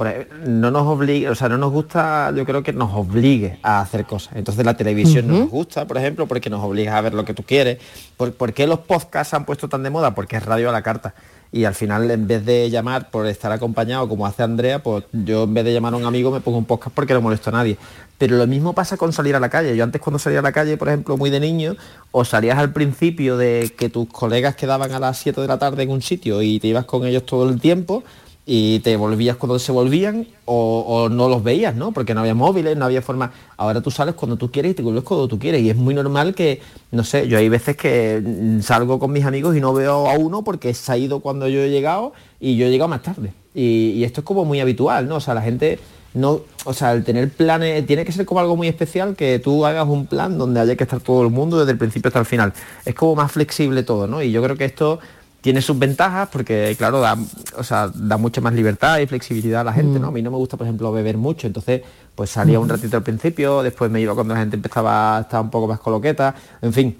no nos obliga, o sea, no nos gusta, yo creo que nos obligue a hacer cosas. Entonces la televisión no nos gusta, por ejemplo, porque nos obliga a ver lo que tú quieres. ¿Por, ¿Por qué los podcasts se han puesto tan de moda? Porque es radio a la carta y al final en vez de llamar por estar acompañado como hace Andrea, pues yo en vez de llamar a un amigo me pongo un podcast porque no molesto a nadie. Pero lo mismo pasa con salir a la calle. Yo antes cuando salía a la calle, por ejemplo, muy de niño, o salías al principio de que tus colegas quedaban a las 7 de la tarde en un sitio y te ibas con ellos todo el tiempo, y te volvías cuando se volvían o, no los veías, ¿no? Porque no había móviles, no había forma. Ahora tú sales cuando tú quieres y te vuelves cuando tú quieres. Y es muy normal que, no sé, yo hay veces que mm, salgo con mis amigos y no veo a uno porque se ha ido cuando yo he llegado y yo he llegado más tarde. Y, esto es como muy habitual, ¿no? O sea, la gente no, o sea, el tener planes, tiene que ser como algo muy especial que tú hagas un plan donde haya que estar todo el mundo desde el principio hasta el final. Es como más flexible todo, ¿no? Y yo creo que esto tiene sus ventajas porque, claro, da, o sea, da mucha más libertad y flexibilidad a la gente, ¿no? A mí no me gusta, por ejemplo, beber mucho, entonces pues salía un ratito al principio, después me iba cuando la gente empezaba a estar un poco más coloqueta, en fin.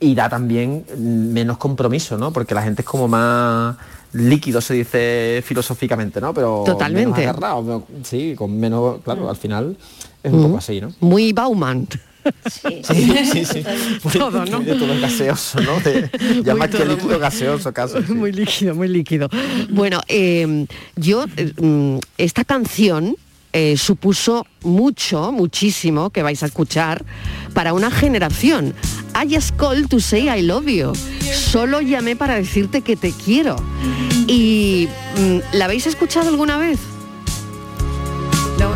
Y da también menos compromiso, ¿no? Porque la gente es como más líquido, se dice filosóficamente, ¿no? Pero Totalmente. agarrado, sí, con menos, claro, al final es un poco así, ¿no? Muy Bauman. Sí, sí, sí. todo, ¿no? todo gaseoso, ¿no? ya más que líquido gaseoso casi. Muy líquido, muy líquido. Bueno, eh, yo, eh, esta canción eh, supuso mucho, muchísimo, que vais a escuchar, para una generación. I just called to say I love you. Solo llamé para decirte que te quiero. ¿Y mm, la habéis escuchado alguna vez? No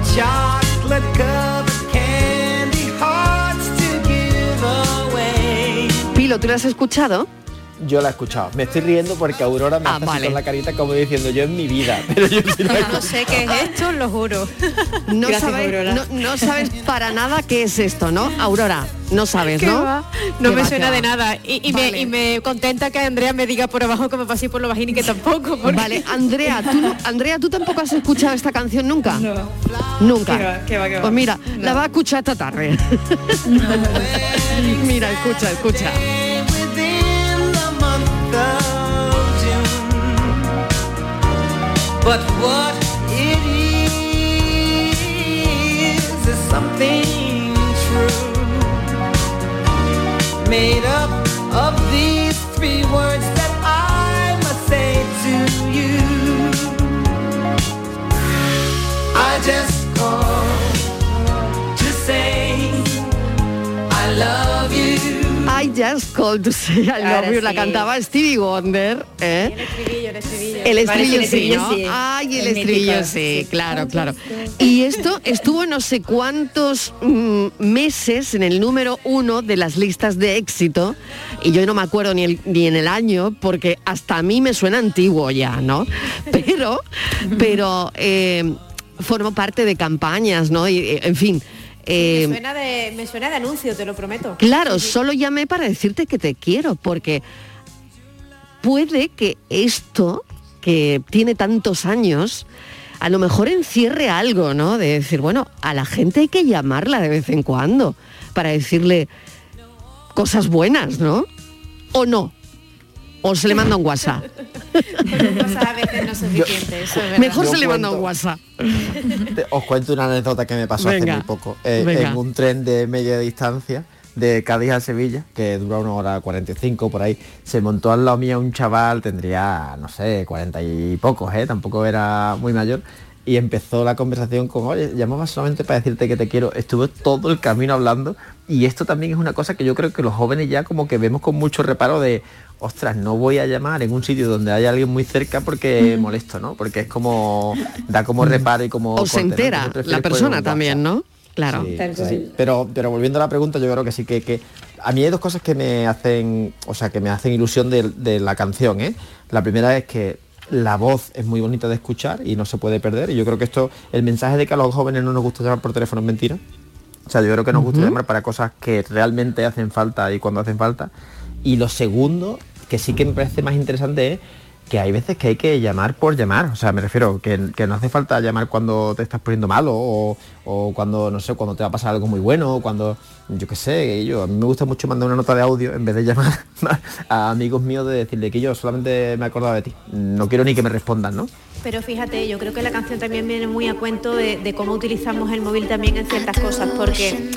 ¿tú lo has escuchado? Yo la he escuchado. Me estoy riendo porque Aurora me ah, hace con la carita como diciendo yo en mi vida. Pero yo no sé qué es esto, lo juro. No, sabes, no, sabes para nada qué es esto, ¿no? Aurora, no sabes, ¿no? No me suena de nada. Y, me, contenta que Andrea me diga por abajo que me pasé por lo bajín y que tampoco. Vale, Andrea, ¿tú, Andrea, ¿tú tampoco has escuchado esta canción nunca? No. Nunca. Pues mira, la va a escuchar esta tarde. mira, escucha, escucha. But what it is is something true. Made up of these three words that I must say to you. I just just called to say I love you, la cantaba Stevie Wonder. ¿eh? El estribillo, el estribillo. El estribillo, sí, Ay, el, estribillo, sí, claro, claro. Y esto estuvo no sé cuántos mm, meses en el número uno de las listas de éxito, y yo no me acuerdo ni, ni en el año, porque hasta a mí me suena antiguo ya, ¿no? Pero, pero eh, formo parte de campañas, ¿no? Y, en fin, me, suena de, me suena de anuncio, te lo prometo. Claro, solo llamé para decirte que te quiero, porque puede que esto, que tiene tantos años, a lo mejor encierre algo, ¿no? De decir, bueno, a la gente hay que llamarla de vez en cuando para decirle cosas buenas, ¿no? ¿O no? ¿O se le manda un WhatsApp? a veces no suficiente, eso es Mejor se le manda un WhatsApp. Os cuento una anécdota que me pasó hace muy poco. Eh, en un tren de media distancia de Cádiz a Sevilla, que dura una hora 45 por ahí, se montó al lado mío un chaval, tendría, no sé, 40 y pocos, ¿eh? tampoco era muy mayor, y empezó la conversación con, oye, llamaba solamente para decirte que te quiero. Estuve todo el camino hablando y esto también es una cosa que yo creo que los jóvenes ya como que vemos con mucho reparo de, ostras, no voy a llamar en un sitio donde haya alguien muy cerca porque molesto, ¿no? Porque es como, da como reparo y como... O se entera la persona también, ¿no? Claro. Pero, pero volviendo a la pregunta, yo creo que sí que, que, a mí hay dos cosas que me hacen, o sea, que me hacen ilusión de, de la canción, ¿eh? La primera es que la voz es muy bonita de escuchar y no se puede perder. Y yo creo que esto, el mensaje de que a los jóvenes no nos gusta llamar por teléfono es mentira. O sea, yo creo que nos gusta llamar para cosas que realmente hacen falta y cuando hacen falta. Y lo segundo, que sí que me parece más interesante es que hay veces que hay que llamar por llamar, o sea, me refiero que, no hace falta llamar cuando te estás poniendo malo o, cuando, no sé, cuando te va a pasar algo muy bueno, o cuando, yo qué sé, yo, a mí me gusta mucho mandar una nota de audio en vez de llamar a amigos míos de decirle que yo solamente me he acordado de ti, no quiero ni que me respondan, ¿no? Pero fíjate, yo creo que la canción también viene muy a cuento de, cómo utilizamos el móvil también en ciertas cosas, porque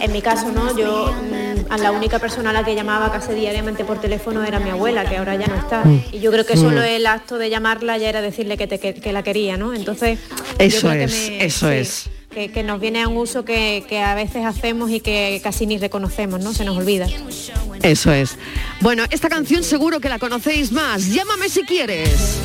en mi caso, ¿no? Yo mm, a la única persona a la que llamaba casi diariamente por teléfono era mi abuela, que ahora ya no está. Mm. Y yo creo que solo mm. el acto de llamarla ya era decirle que, te, que, la quería, ¿no? Entonces, eso es, eso es. Que, nos viene a un uso que, que, a veces hacemos y que casi ni reconocemos, ¿no? Se nos olvida. Eso es. Bueno, esta canción seguro que la conocéis más. Llámame si quieres.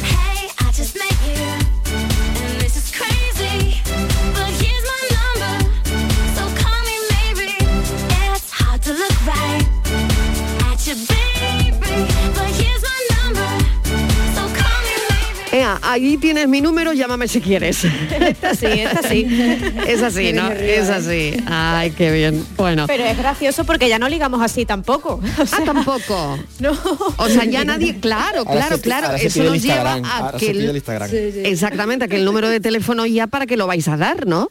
Ahí tienes mi número, llámame si quieres. Esta sí, esta sí. Es así, ¿no? Es así. Ay, qué bien. Bueno. Pero es gracioso porque ya no ligamos así tampoco. ah, tampoco. No. O sea, ya nadie, claro, claro, claro. Eso nos lleva a que exactamente, a que el número de teléfono ya para que lo vais a dar, ¿no?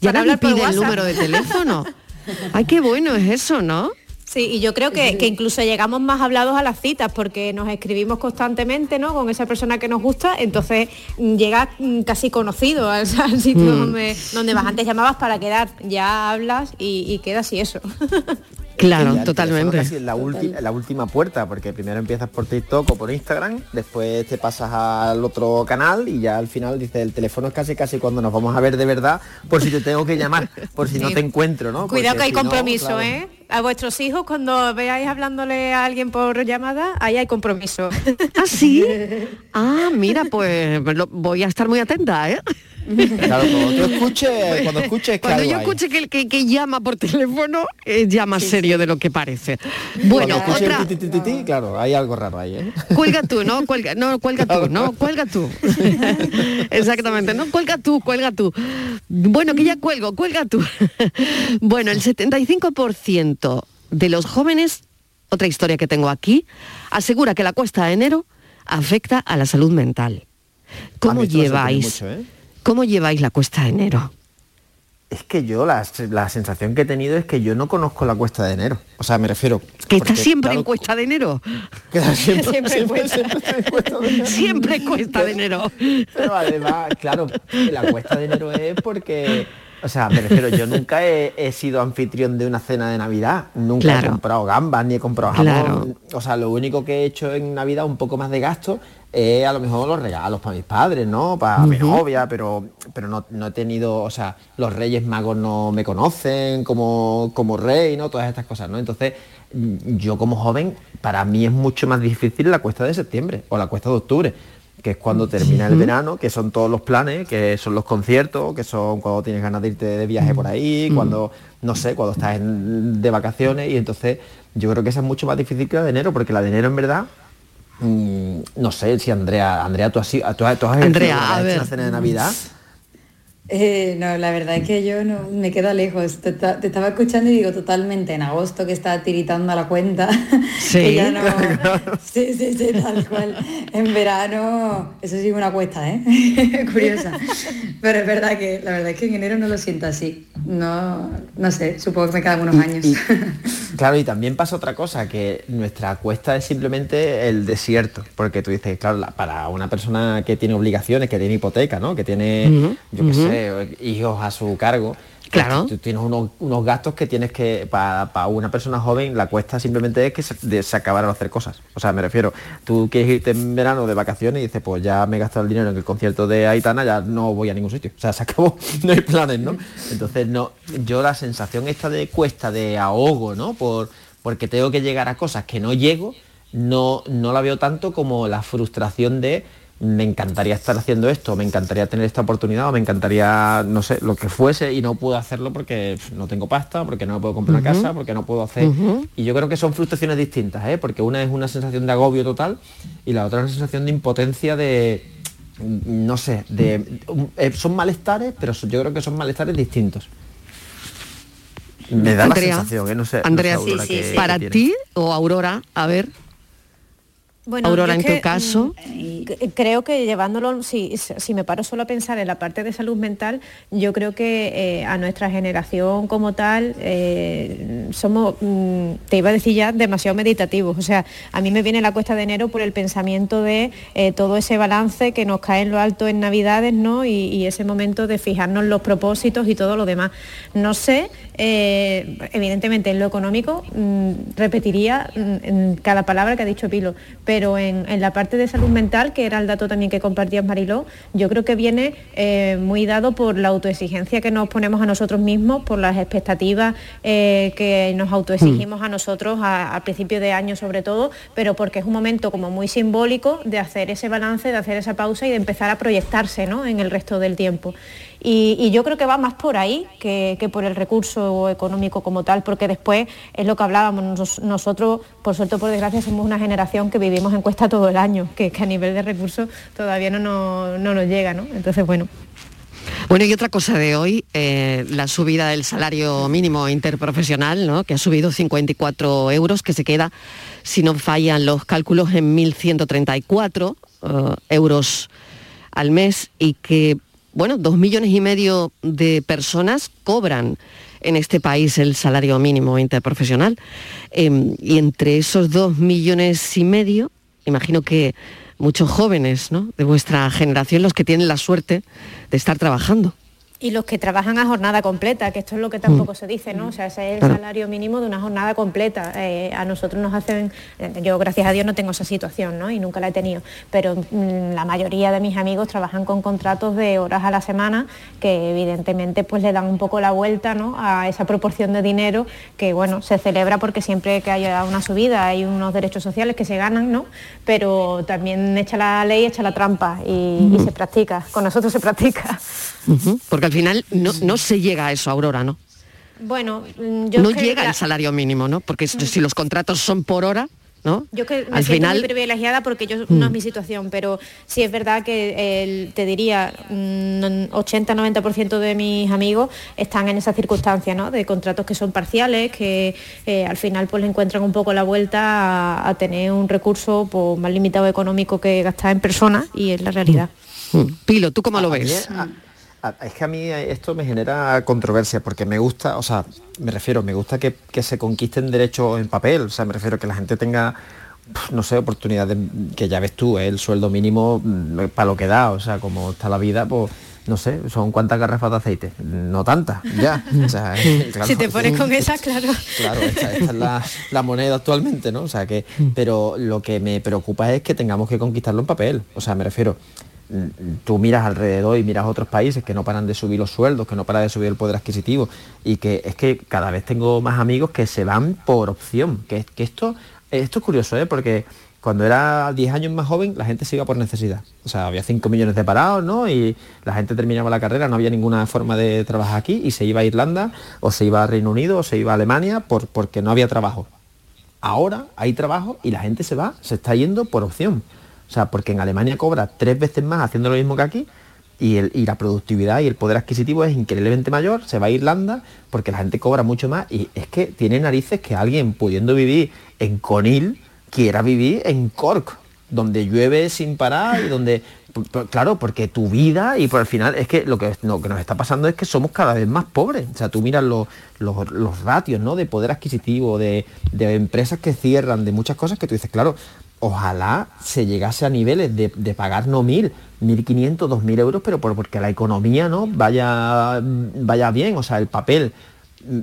Ya nadie pide el número de teléfono. Ay, qué bueno es eso, ¿no? Sí, y yo creo que, incluso llegamos más hablados a las citas porque nos escribimos constantemente ¿no? con esa persona que nos gusta, entonces mm, llega mm, casi conocido al, sitio mm. donde, donde vas. Antes llamabas para quedar, ya hablas y, y quedas y eso. Claro, totalmente. Casi la, la última puerta, porque primero empiezas por TikTok o por Instagram, después te pasas al otro canal y ya al final dices, el teléfono es casi casi cuando nos vamos a ver de verdad, por si te tengo que llamar, por si no te encuentro, ¿no? Cuidado que hay compromiso, ¿eh? A vuestros hijos cuando veáis hablándole a alguien por llamada, ahí hay compromiso. ¿Ah, sí? Ah, mira, pues voy a estar muy atenta, ¿eh? Claro, cuando tú escuches, cuando escuches Cuando yo escuche que el que, llama por teléfono es ya más serio de lo que parece. Bueno, otra... claro, hay algo raro ahí, ¿eh? Cuelga tú, ¿no? Cuelga, no, cuelga tú, no, cuelga tú. Exactamente, no, cuelga tú, cuelga tú. Bueno, que ya cuelgo, cuelga tú. bueno, el 75% de los jóvenes, otra historia que tengo aquí, asegura que la cuesta de enero afecta a la salud mental. ¿Cómo lleváis? ¿eh? ¿Cómo lleváis la cuesta de enero? Es que yo la, sensación que he tenido es que yo no conozco la cuesta de enero. O sea, me refiero... ¿Que está siempre en cuesta de enero? siempre, siempre, siempre, cuesta de enero. Pero además, claro, la cuesta de enero es porque... O sea, me refiero, yo nunca he, sido anfitrión de una cena de Navidad. Nunca he comprado gambas ni he comprado jamón. O sea, lo único que he hecho en Navidad, un poco más de gasto, eh, a lo mejor los regalos para mis padres, ¿no? Para mi novia, pero, pero no, he tenido, o sea, los Reyes Magos no me conocen como, como rey, ¿no? Todas estas cosas, ¿no? Entonces, yo como joven, para mí es mucho más difícil la cuesta de septiembre o la cuesta de octubre, que es cuando termina el verano, que son todos los planes, que son los conciertos, que son cuando tienes ganas de irte de viaje por ahí, cuando, no sé, cuando estás de vacaciones, y entonces yo creo que esa es mucho más difícil que la de enero, porque la de enero en verdad Mm, no sé si Andrea, Andrea, tú has, tú, tú has Andrea, una cena de Navidad. Eh, no, la verdad es que yo no me quedo lejos. Te, estaba escuchando y digo totalmente en agosto que está tiritando a la cuenta. Sí. no... sí, sí, sí, tal cual. En verano, eso sí una cuesta, ¿eh? Curiosa. Pero es verdad que la verdad es que en enero no lo siento así. No, no sé, supongo que me quedan unos años. claro, y también pasa otra cosa, que nuestra cuesta es simplemente el desierto. Porque tú dices, claro, para una persona que tiene obligaciones, que tiene hipoteca, ¿no? Que tiene, yo qué sé, hijos a su cargo, pues claro. Tú, tienes unos, gastos que tienes que, para, una persona joven, la cuesta simplemente es que se, de, acabaran a hacer cosas. O sea, me refiero, tú quieres irte en verano de vacaciones y dices, pues ya me he gastado el dinero en el concierto de Aitana, ya no voy a ningún sitio. O sea, se acabó, no hay planes, ¿no? Entonces, no, yo la sensación esta de cuesta, de ahogo, ¿no? Por, porque tengo que llegar a cosas que no llego, no, no la veo tanto como la frustración de me encantaría estar haciendo esto, me encantaría tener esta oportunidad, o me encantaría, no sé, lo que fuese y no puedo hacerlo porque no tengo pasta, porque no me puedo comprar una casa, porque no puedo hacer... Y yo creo que son frustraciones distintas, ¿eh? porque una es una sensación de agobio total y la otra es una sensación de impotencia de, no sé, de, eh, son malestares, pero yo creo que son malestares distintos. Me da la sensación, ¿eh? no sé. Andrea, para ti o Aurora, a ver, bueno, Aurora, en tu caso. Mm, creo que llevándolo, si, si, me paro solo a pensar en la parte de salud mental, yo creo que eh, a nuestra generación como tal eh, somos, mm, te iba a decir ya, demasiado meditativos. O sea, a mí me viene la cuesta de enero por el pensamiento de eh, todo ese balance que nos cae en lo alto en Navidades, ¿no? Y, ese momento de fijarnos los propósitos y todo lo demás. No sé, evidentemente en lo económico, mm, repetiría en cada palabra que ha dicho Pilo pero en, la parte de salud mental, que era el dato también que compartías Mariló, yo creo que viene eh, muy dado por la autoexigencia que nos ponemos a nosotros mismos, por las expectativas eh, que nos autoexigimos a nosotros al principio de año sobre todo, pero porque es un momento como muy simbólico de hacer ese balance, de hacer esa pausa y de empezar a proyectarse en el resto del tiempo. Y, yo creo que va más por ahí que, por el recurso económico como tal, porque después es lo que hablábamos, nosotros, por suerte por desgracia, somos una generación que vivimos en cuesta todo el año, que, a nivel de recursos todavía no, no, nos llega, ¿no? Entonces, bueno. Bueno, y otra cosa de hoy, eh, la subida del salario mínimo interprofesional, ¿no? que ha subido 54 euros, que se queda, si no fallan los cálculos, en 1.134 eh, euros al mes y que bueno, dos millones y medio de personas cobran en este país el salario mínimo interprofesional. Em, y entre esos dos millones y medio, imagino que muchos jóvenes de vuestra generación, los que tienen la suerte de estar trabajando. Y los que trabajan a jornada completa, que esto es lo que tampoco mm. se dice, ¿no? O sea, ese es el salario mínimo de una jornada completa. Eh, a nosotros nos hacen, eh, yo gracias a Dios no tengo esa situación, ¿no? Y nunca la he tenido, pero mm, la mayoría de mis amigos trabajan con contratos de horas a la semana que evidentemente pues le dan un poco la vuelta, ¿no? A esa proporción de dinero que, bueno, se celebra porque siempre que haya una subida hay unos derechos sociales que se ganan, ¿no? Pero también echa la ley, echa la trampa y, se practica, con nosotros se practica. Porque al final no, se llega a eso, Aurora, ¿no? Bueno, mm, yo no llega el salario mínimo, ¿no? Porque si los contratos son por hora, ¿no? Yo que me Al siento final... muy privilegiada porque yo no es mm. mi situación, pero sí es verdad que te diría 80-90% mm, de mis amigos están en esa circunstancia, ¿no? De contratos que son parciales, que eh, al final pues le encuentran un poco la vuelta a, tener un recurso pues, más limitado económico que gastar en personas y es la realidad. Pilo, ¿tú cómo lo ves? Es que a mí esto me genera controversia porque me gusta, o sea, me refiero, me gusta que, se conquisten derechos en papel, o sea, me refiero que la gente tenga, no sé, oportunidades, que ya ves tú, ¿eh? el sueldo mínimo mm, para lo que da, o sea, como está la vida, pues no sé, son cuántas garrafas de aceite, no tantas, ya. si te pones con esas, claro. Claro, esta, es la, moneda actualmente, ¿no? O sea que, pero lo que me preocupa es que tengamos que conquistarlo en papel. O sea, me refiero, tú miras alrededor y miras otros países que no paran de subir los sueldos, que no paran de subir el poder adquisitivo y que es que cada vez tengo más amigos que se van por opción, que, que esto, esto es curioso, ¿eh? porque cuando era 10 años más joven la gente se iba por necesidad. O sea, había 5 millones de parados, ¿no? Y la gente terminaba la carrera, no había ninguna forma de trabajar aquí y se iba a Irlanda o se iba a Reino Unido o se iba a Alemania por, porque no había trabajo. Ahora hay trabajo y la gente se va, se está yendo por opción. O sea, porque en Alemania cobra tres veces más haciendo lo mismo que aquí y, el, y la productividad y el poder adquisitivo es increíblemente mayor, se va a Irlanda porque la gente cobra mucho más y es que tiene narices que alguien pudiendo vivir en Conil quiera vivir en Cork, donde llueve sin parar y donde claro, porque tu vida y por el final es que lo que, lo que nos está pasando es que somos cada vez más pobres. O sea, tú miras los, los, ratios ¿no? de poder adquisitivo, de, empresas que cierran, de muchas cosas que tú dices, claro, ojalá se llegase a niveles de, pagar no mil, mil quinientos, dos mil euros, pero por, porque la economía no vaya, vaya bien. O sea, el papel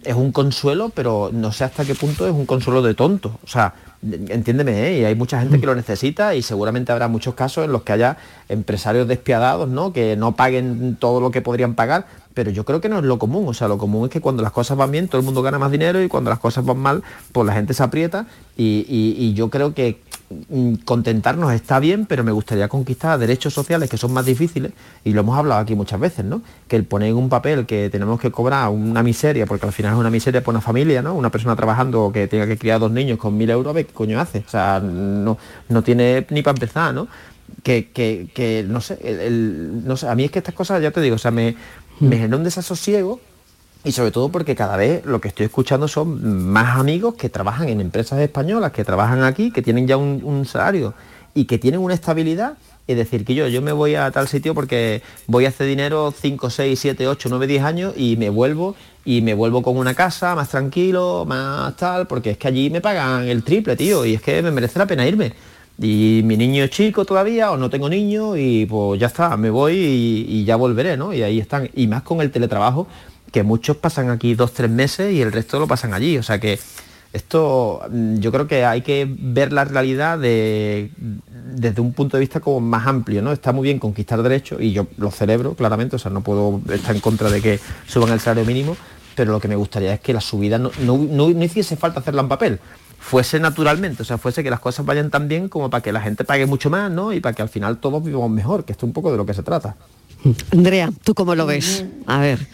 es un consuelo, pero no sé hasta qué punto es un consuelo de tonto. O sea, entiéndeme, ¿eh? y hay mucha gente que lo necesita y seguramente habrá muchos casos en los que haya empresarios despiadados, ¿no? Que no paguen todo lo que podrían pagar, pero yo creo que no es lo común, o sea, lo común es que cuando las cosas van bien todo el mundo gana más dinero y cuando las cosas van mal, pues la gente se aprieta y, yo creo que contentarnos está bien, pero me gustaría conquistar derechos sociales que son más difíciles y lo hemos hablado aquí muchas veces, ¿no? Que el poner en un papel que tenemos que cobrar una miseria, porque al final es una miseria para una familia, ¿no? Una persona trabajando que tenga que criar dos niños con mil euros, qué coño hace, o sea, no, no tiene ni para empezar, ¿no? Que, que, no sé, no sé, a mí es que estas cosas, ya te digo, o sea, me, me genera un desasosiego y sobre todo porque cada vez lo que estoy escuchando son más amigos que trabajan en empresas españolas, que trabajan aquí, que tienen ya un, salario y que tienen una estabilidad. Es decir, que yo, yo me voy a tal sitio porque voy a hacer dinero 5, 6, 7, 8, 9, 10 años y me vuelvo y me vuelvo con una casa más tranquilo, más tal, porque es que allí me pagan el triple, tío, y es que me merece la pena irme y mi niño es chico todavía o no tengo niño y pues ya está, me voy y, ya volveré, ¿no? Y ahí están. Y más con el teletrabajo, que muchos pasan aquí dos, tres meses y el resto lo pasan allí. O sea que esto mm, yo creo que hay que ver la realidad de, desde un punto de vista como más amplio, ¿no? Está muy bien conquistar derechos y yo lo celebro claramente, o sea, no puedo estar en contra de que suban el salario mínimo, pero lo que me gustaría es que la subida no, no, no hiciese falta hacerla en papel fuese naturalmente, o sea, fuese que las cosas vayan tan bien como para que la gente pague mucho más, ¿no? Y para que al final todos vivamos mejor, que esto es un poco de lo que se trata. Andrea, ¿tú cómo lo ves? A ver.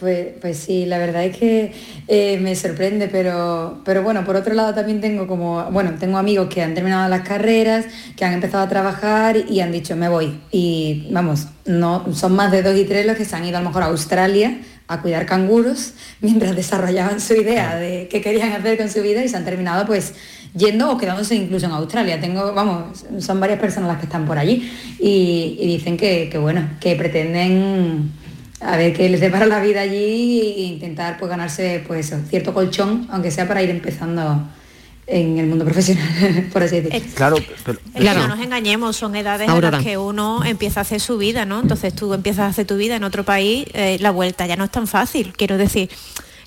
Pues, pues sí, la verdad es que eh, me sorprende, pero, pero bueno, por otro lado también tengo como, bueno, tengo amigos que han terminado las carreras, que han empezado a trabajar y han dicho, me voy. Y vamos, no, son más de dos y tres los que se han ido a lo mejor a Australia a cuidar canguros mientras desarrollaban su idea de qué querían hacer con su vida y se han terminado pues yendo o quedándose incluso en Australia. Tengo, vamos, son varias personas las que están por allí y, dicen que, bueno, que pretenden a ver qué les depara la vida allí e intentar pues ganarse pues cierto colchón, aunque sea para ir empezando en el mundo profesional, por así decirlo. Claro, pero, no nos engañemos, son edades en las que uno empieza a hacer su vida, ¿no? Entonces tú empiezas a hacer tu vida en otro país, eh, la vuelta ya no es tan fácil, quiero decir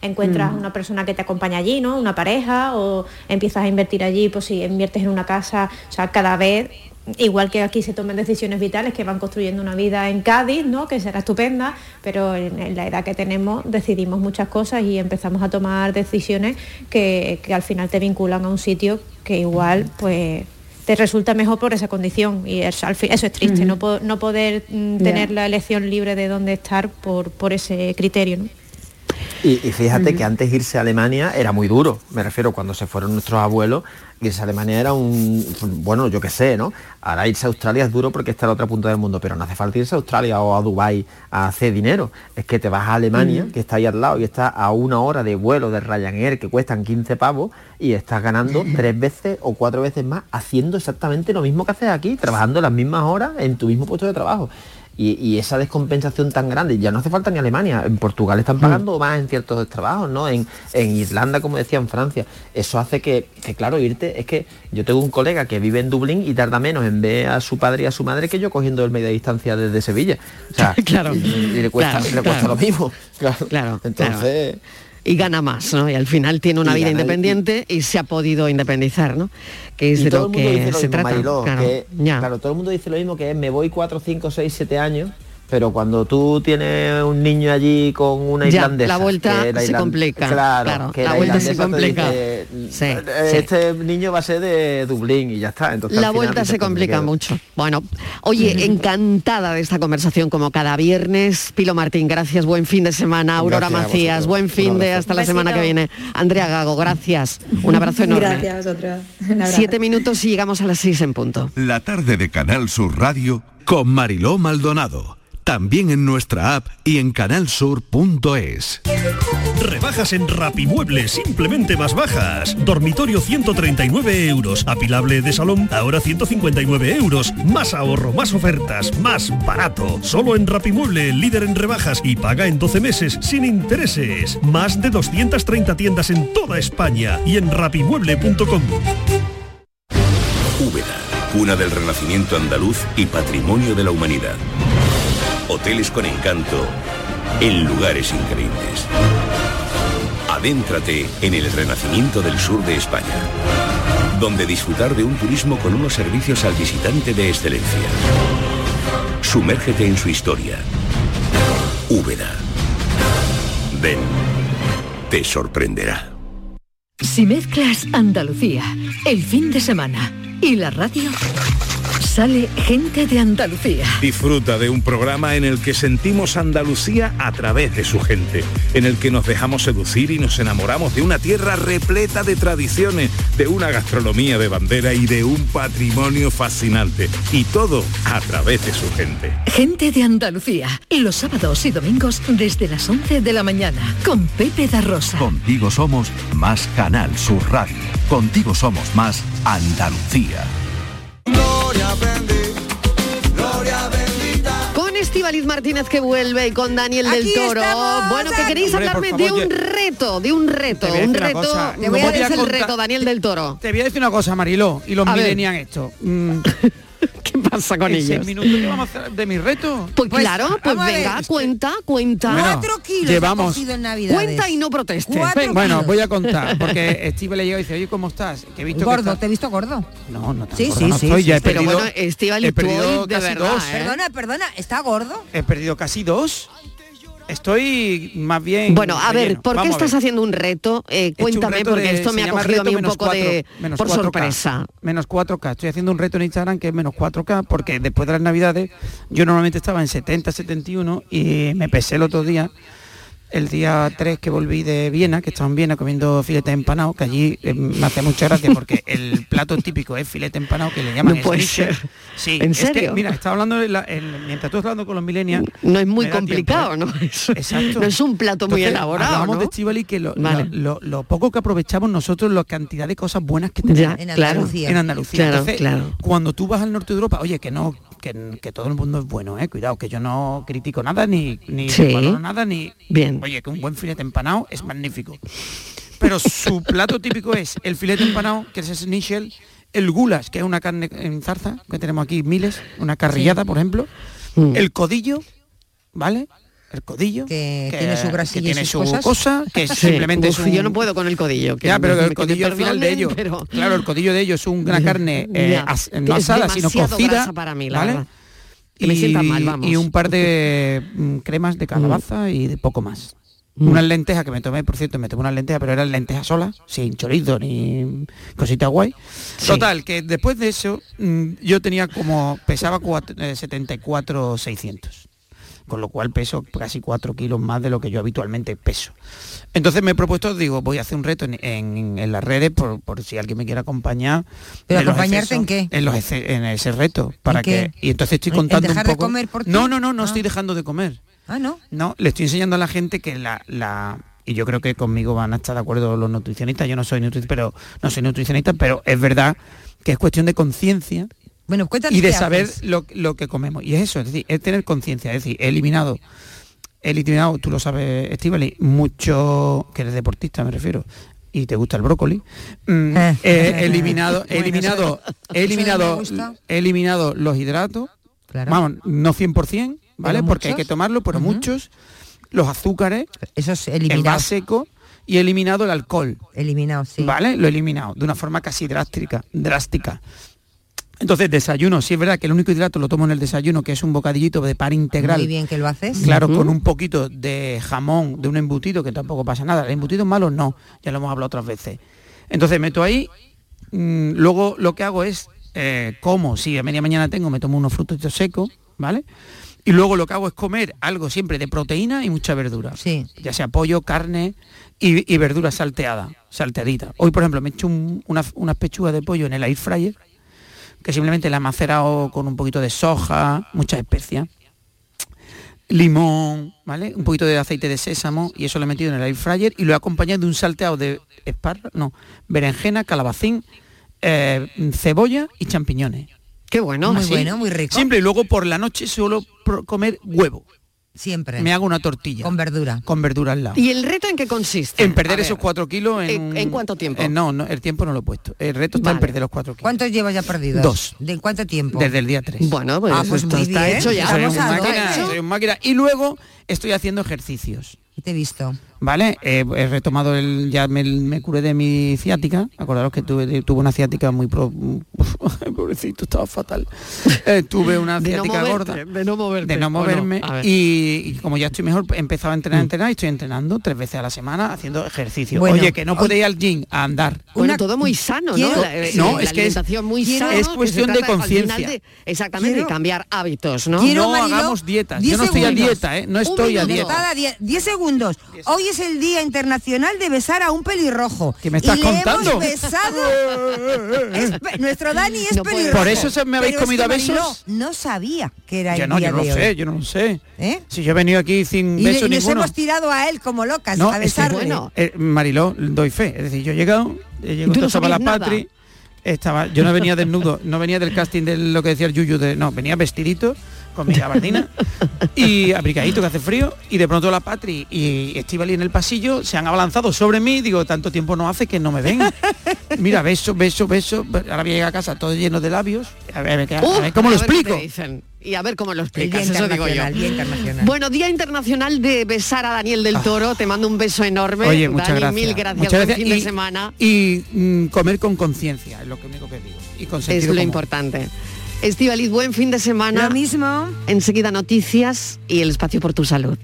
encuentras mm. una persona que te acompaña allí, ¿no? Una pareja, o empiezas a invertir allí, pues si inviertes en una casa, o sea, cada vez igual que aquí se toman decisiones vitales que van construyendo una vida en Cádiz, ¿no? que será estupenda, pero en, la edad que tenemos decidimos muchas cosas y empezamos a tomar decisiones que, al final te vinculan a un sitio que igual pues te resulta mejor por esa condición y eso, eso es triste, no, no, poder mm, tener la elección libre de dónde estar por, por ese criterio. Y, fíjate que antes irse a Alemania era muy duro, me refiero cuando se fueron nuestros abuelos, irse a Alemania era un, bueno, yo qué sé, ¿no? Ahora irse a Australia es duro porque está en la otra punta del mundo, pero no hace falta irse a Australia o a Dubái a hacer dinero. Es que te vas a Alemania, que está ahí al lado y está a una hora de vuelo de Ryanair que cuestan 15 pavos y estás ganando tres veces o cuatro veces más haciendo exactamente lo mismo que haces aquí, trabajando las mismas horas en tu mismo puesto de trabajo. Y, esa descompensación tan grande, ya no hace falta ni Alemania, en Portugal están pagando mm. más en ciertos trabajos, ¿no? En, Irlanda, como decía, en Francia. Eso hace que, claro, irte, es que yo tengo un colega que vive en Dublín y tarda menos en ver a su padre y a su madre que yo cogiendo el media distancia desde Sevilla. O sea, claro, y, le cuesta, lo mismo. Claro, Entonces y gana más, ¿no? Y al final tiene una vida independiente y... se ha podido independizar, ¿no? Que es de lo que se trata. claro, todo el mundo dice lo mismo que es me voy 4, 5, 6, 7 años pero cuando tú tienes un niño allí con una irlandesa la vuelta se complica claro, la, vuelta se complica. este niño va a ser de Dublín y ya está entonces la vuelta se complica mucho. Bueno oye encantada de esta conversación como cada viernes. Pilo Martín gracias buen fin de semana. Aurora Macías buen fin de hasta la semana que viene. Andrea Gago gracias. Un abrazo enorme. Gracias a vosotros. Siete minutos y llegamos a las seis en punto. La tarde de Canal Sur Radio con Mariló Maldonado también en nuestra app y en canalsur.es. Rebajas en Rapimueble, simplemente más bajas. Dormitorio 139 euros. Apilable de salón, ahora 159 euros. Más ahorro, más ofertas, más barato. Solo en Rapimueble, líder en rebajas y paga en 12 meses sin intereses. Más de 230 tiendas en toda España y en rapimueble.com. Úbeda, cuna del renacimiento andaluz y patrimonio de la humanidad. Hoteles con encanto en lugares increíbles. Adéntrate en el renacimiento del sur de España, donde disfrutar de un turismo con unos servicios al visitante de excelencia. Sumérgete en su historia. Úbeda. Ven, te sorprenderá. Si mezclas Andalucía, el fin de semana y la radio Sale gente de Andalucía. Disfruta de un programa en el que sentimos Andalucía a través de su gente, en el que nos dejamos seducir y nos enamoramos de una tierra repleta de tradiciones, de una gastronomía de bandera y de un patrimonio fascinante. Y todo a través de su gente. Gente de Andalucía, los sábados y domingos desde las 11 de la mañana, con Pepe da Rosa. Contigo somos más Canal Sur Radio. Contigo somos más Andalucía. Con Estivaliz Martínez que vuelve y con Daniel del Toro. bueno, que queréis Hombre, hablarme de un reto, de un reto, Te un decir reto. cosa, ¿Cómo no voy a el contar- reto, Daniel del Toro? Te voy a decir una cosa, Mariló, y los millennials esto. Mm, ¿Qué pasa con ellos? minutos que vamos a hacer de mi reto. Pues, claro, pues venga, cuenta, cuenta. Bueno, Cuatro kilos llevamos- ha cogido en Navidades. Cuenta y no proteste. Ven, bueno, voy a contar, porque Steve le llega y dice, oye, ¿cómo estás? Que he visto que Gordo, estás- ¿te he visto gordo? No, no tan Sí, gordo sí, no sí, estoy, sí, ya he. Pero perdido, bueno, Estíbaliz, he tú perdido de casi verdad, dos. ¿eh? Perdona, perdona, ¿está gordo? He perdido casi dos. Estoy más bien. Bueno, a ver. ¿por qué Vamos estás haciendo un reto? Eh, He hecho un cuéntame, reto porque de- esto me ha cogido a mí un poco de por 4K. sorpresa. Menos 4K. Estoy haciendo un reto en Instagram que es menos 4K porque después de las navidades yo normalmente estaba en 70, 71 y me pesé el otro día, el día 3 que volví de Viena, que estaba en Viena comiendo filete empanado, que allí eh, me hace mucha gracia porque el plato típico es filete empanado que le llaman No puede ser. Sí, ¿En es que, serio? mira, estaba hablando de la- el- mientras tú estás hablando con los millennials. No es muy complicado, tiempo, ¿eh? ¿no? Exacto. no es un plato muy elaborado, Hablamos ¿no? de Estíbaliz que lo, Vale. lo- lo- lo poco que aprovechamos nosotros, la cantidad de cosas buenas que tenemos Ya, En claro. Andalucía. En Andalucía. Claro, Entonces, claro. cuando tú vas al norte de Europa, oye, que no, que, que todo el mundo es bueno, eh, cuidado, que yo no critico nada, ni, ni Sí. nada, ni. Bien. Oye, que un buen filete empanado es magnífico. Pero su plato típico es el filete empanado, que es ese nichel, el gulas, que es una carne en zarza, que tenemos aquí miles, una carrillada, por ejemplo, Mm. el codillo, ¿vale? El codillo Que tiene su grasilla que y tiene sus su cosas. cosa, que Sí, simplemente uf, es un- yo no puedo con el codillo. que ya, pero el codillo al final de perdonen, ello, pero- claro, el codillo de ello es una carne eh, as- no asada, sino cocida, para mí, la ¿vale? verdad. Que me sienta mal, vamos. y un par de mm, cremas de calabaza y de poco más. Mm. Unas lentejas que me tomé, por cierto, me tomé unas lentejas, pero eran lentejas solas, sin chorizo ni cosita guay. Total, que después de eso mm, yo tenía como, pesaba cuatro- eh, 74 600 con lo cual peso casi 4 kilos más de lo que yo habitualmente peso. Entonces me he propuesto, digo, voy a hacer un reto en, en- en las redes por, por si alguien me quiere acompañar. ¿Pero en acompañarte en qué? En, los en ese reto. Para qué? que Y entonces estoy ¿En contando dejar un de poco. comer por ti? No, no, no, no Ah. estoy dejando de comer. Ah, ¿no? No, le estoy enseñando a la gente que la, la y yo creo que conmigo van a estar de acuerdo los nutricionistas. Yo no soy nutricionista, pero no soy nutricionista, pero es verdad que es cuestión de conciencia Bueno, cuéntanos y de saber lo, lo que comemos. Y es eso, es decir, es tener conciencia, es decir, he eliminado, he eliminado, tú lo sabes, Estivali, mucho, que eres deportista me refiero, y te gusta el brócoli, mm, Eh. he eliminado, eliminado, eso- he eso eliminado, he eliminado los hidratos, Claro. vamos, no 100%, ¿vale? Porque hay que tomarlo, pero muchos, los azúcares, Esos el eliminados. gas seco y he eliminado el alcohol. Eliminado, sí. ¿Vale? Lo he eliminado de una forma casi drástica, drástica. Entonces, desayuno, sí es verdad que el único hidrato lo tomo en el desayuno, que es un bocadillito de pan integral. Muy bien que lo haces. Claro, con un poquito de jamón, de un embutido, que tampoco pasa nada. El embutido malo no, ya lo hemos hablado otras veces. Entonces meto ahí, mm, luego lo que hago es, eh, como, si a media mañana tengo, me tomo unos frutos secos, ¿vale? Y luego lo que hago es comer algo siempre de proteína y mucha verdura. Sí. Ya sea pollo, carne y, y verdura salteada, salteadita. Hoy, por ejemplo, me he hecho un- unas, unas pechugas de pollo en el air fryer, que simplemente la he macerado con un poquito de soja, muchas especias. limón, ¿vale? Un poquito de aceite de sésamo y eso lo he metido en el air fryer y lo he acompañado de un salteado de esparra, no, berenjena, calabacín, eh, cebolla y champiñones. Qué bueno. Muy bueno, muy rico. Siempre y luego por la noche suelo comer huevo. Siempre. Me hago una tortilla. Con verdura. Con verdura al lado. ¿Y el reto en qué consiste? En perder esos cuatro kilos en... ¿En, cuánto tiempo? no, no, el tiempo no lo he puesto. El reto está en perder los cuatro kilos. ¿Cuántos llevas ya perdidos? Dos. ¿De cuánto tiempo? Desde el día 3. Bueno, pues, ah, pues muy está bien. hecho ya. Soy un, máquina, soy un máquina. Y luego estoy haciendo ejercicios. Te he visto. ¿Vale? Eh, he retomado el. Ya me, me, curé de mi ciática. Acordaros que tuve, tuve una ciática muy pro. pobrecito, estaba fatal. Eh, tuve una ciática no gorda. De no moverte. De no moverme. No? Y, y, como ya estoy mejor, he empezado a entrenar, a entrenar y estoy entrenando tres veces a la semana haciendo ejercicio. Bueno, Oye, que no puede ir al gym a andar. Bueno, una, todo muy sano, quiero, ¿no? La, no, la es que es, muy sana, es cuestión de conciencia. Exactamente, quiero, de cambiar hábitos, ¿no? no hagamos dietas. Yo no estoy a dieta, ¿eh? No estoy a dieta. 10 segundos. Hoy es el Día Internacional de besar a un pelirrojo. ¿Qué me estás y contando? Hemos besado. es, nuestro Dani es no pelirrojo. Por eso se me habéis Pero comido es que a besos. Mariló no sabía que era yo el no, día yo no de lo sé, yo no lo sé. ¿Eh? Si yo he venido aquí sin y beso y nos hemos tirado a él como locas no, a besarle. bueno, eh, Mariló, doy fe. Es decir, yo he llegado, he llegado ¿Tú no la sabías patri, estaba, yo no venía desnudo, no venía del casting de lo que decía el Yuyu, de, no, venía vestidito con mi gabardina y abrigadito que hace frío y de pronto la Patri y Estivali en el pasillo se han abalanzado sobre mí digo tanto tiempo no hace que no me ven mira beso beso beso ahora voy a llegar a casa todo lleno de labios a ver, a ver, a ver cómo Uh, a lo ver explico y a ver cómo lo explicas día eso digo yo. Internacional, día internacional. bueno día internacional de besar a Daniel del Toro. Te mando un beso enorme. Oye, muchas Dani gracias. mil gracias Muchas gracias. fin de semana. y mm, comer con conciencia es lo que único que digo y con es lo común. importante Estivaliz, buen fin de semana. Lo mismo. Enseguida noticias y el espacio por tu salud.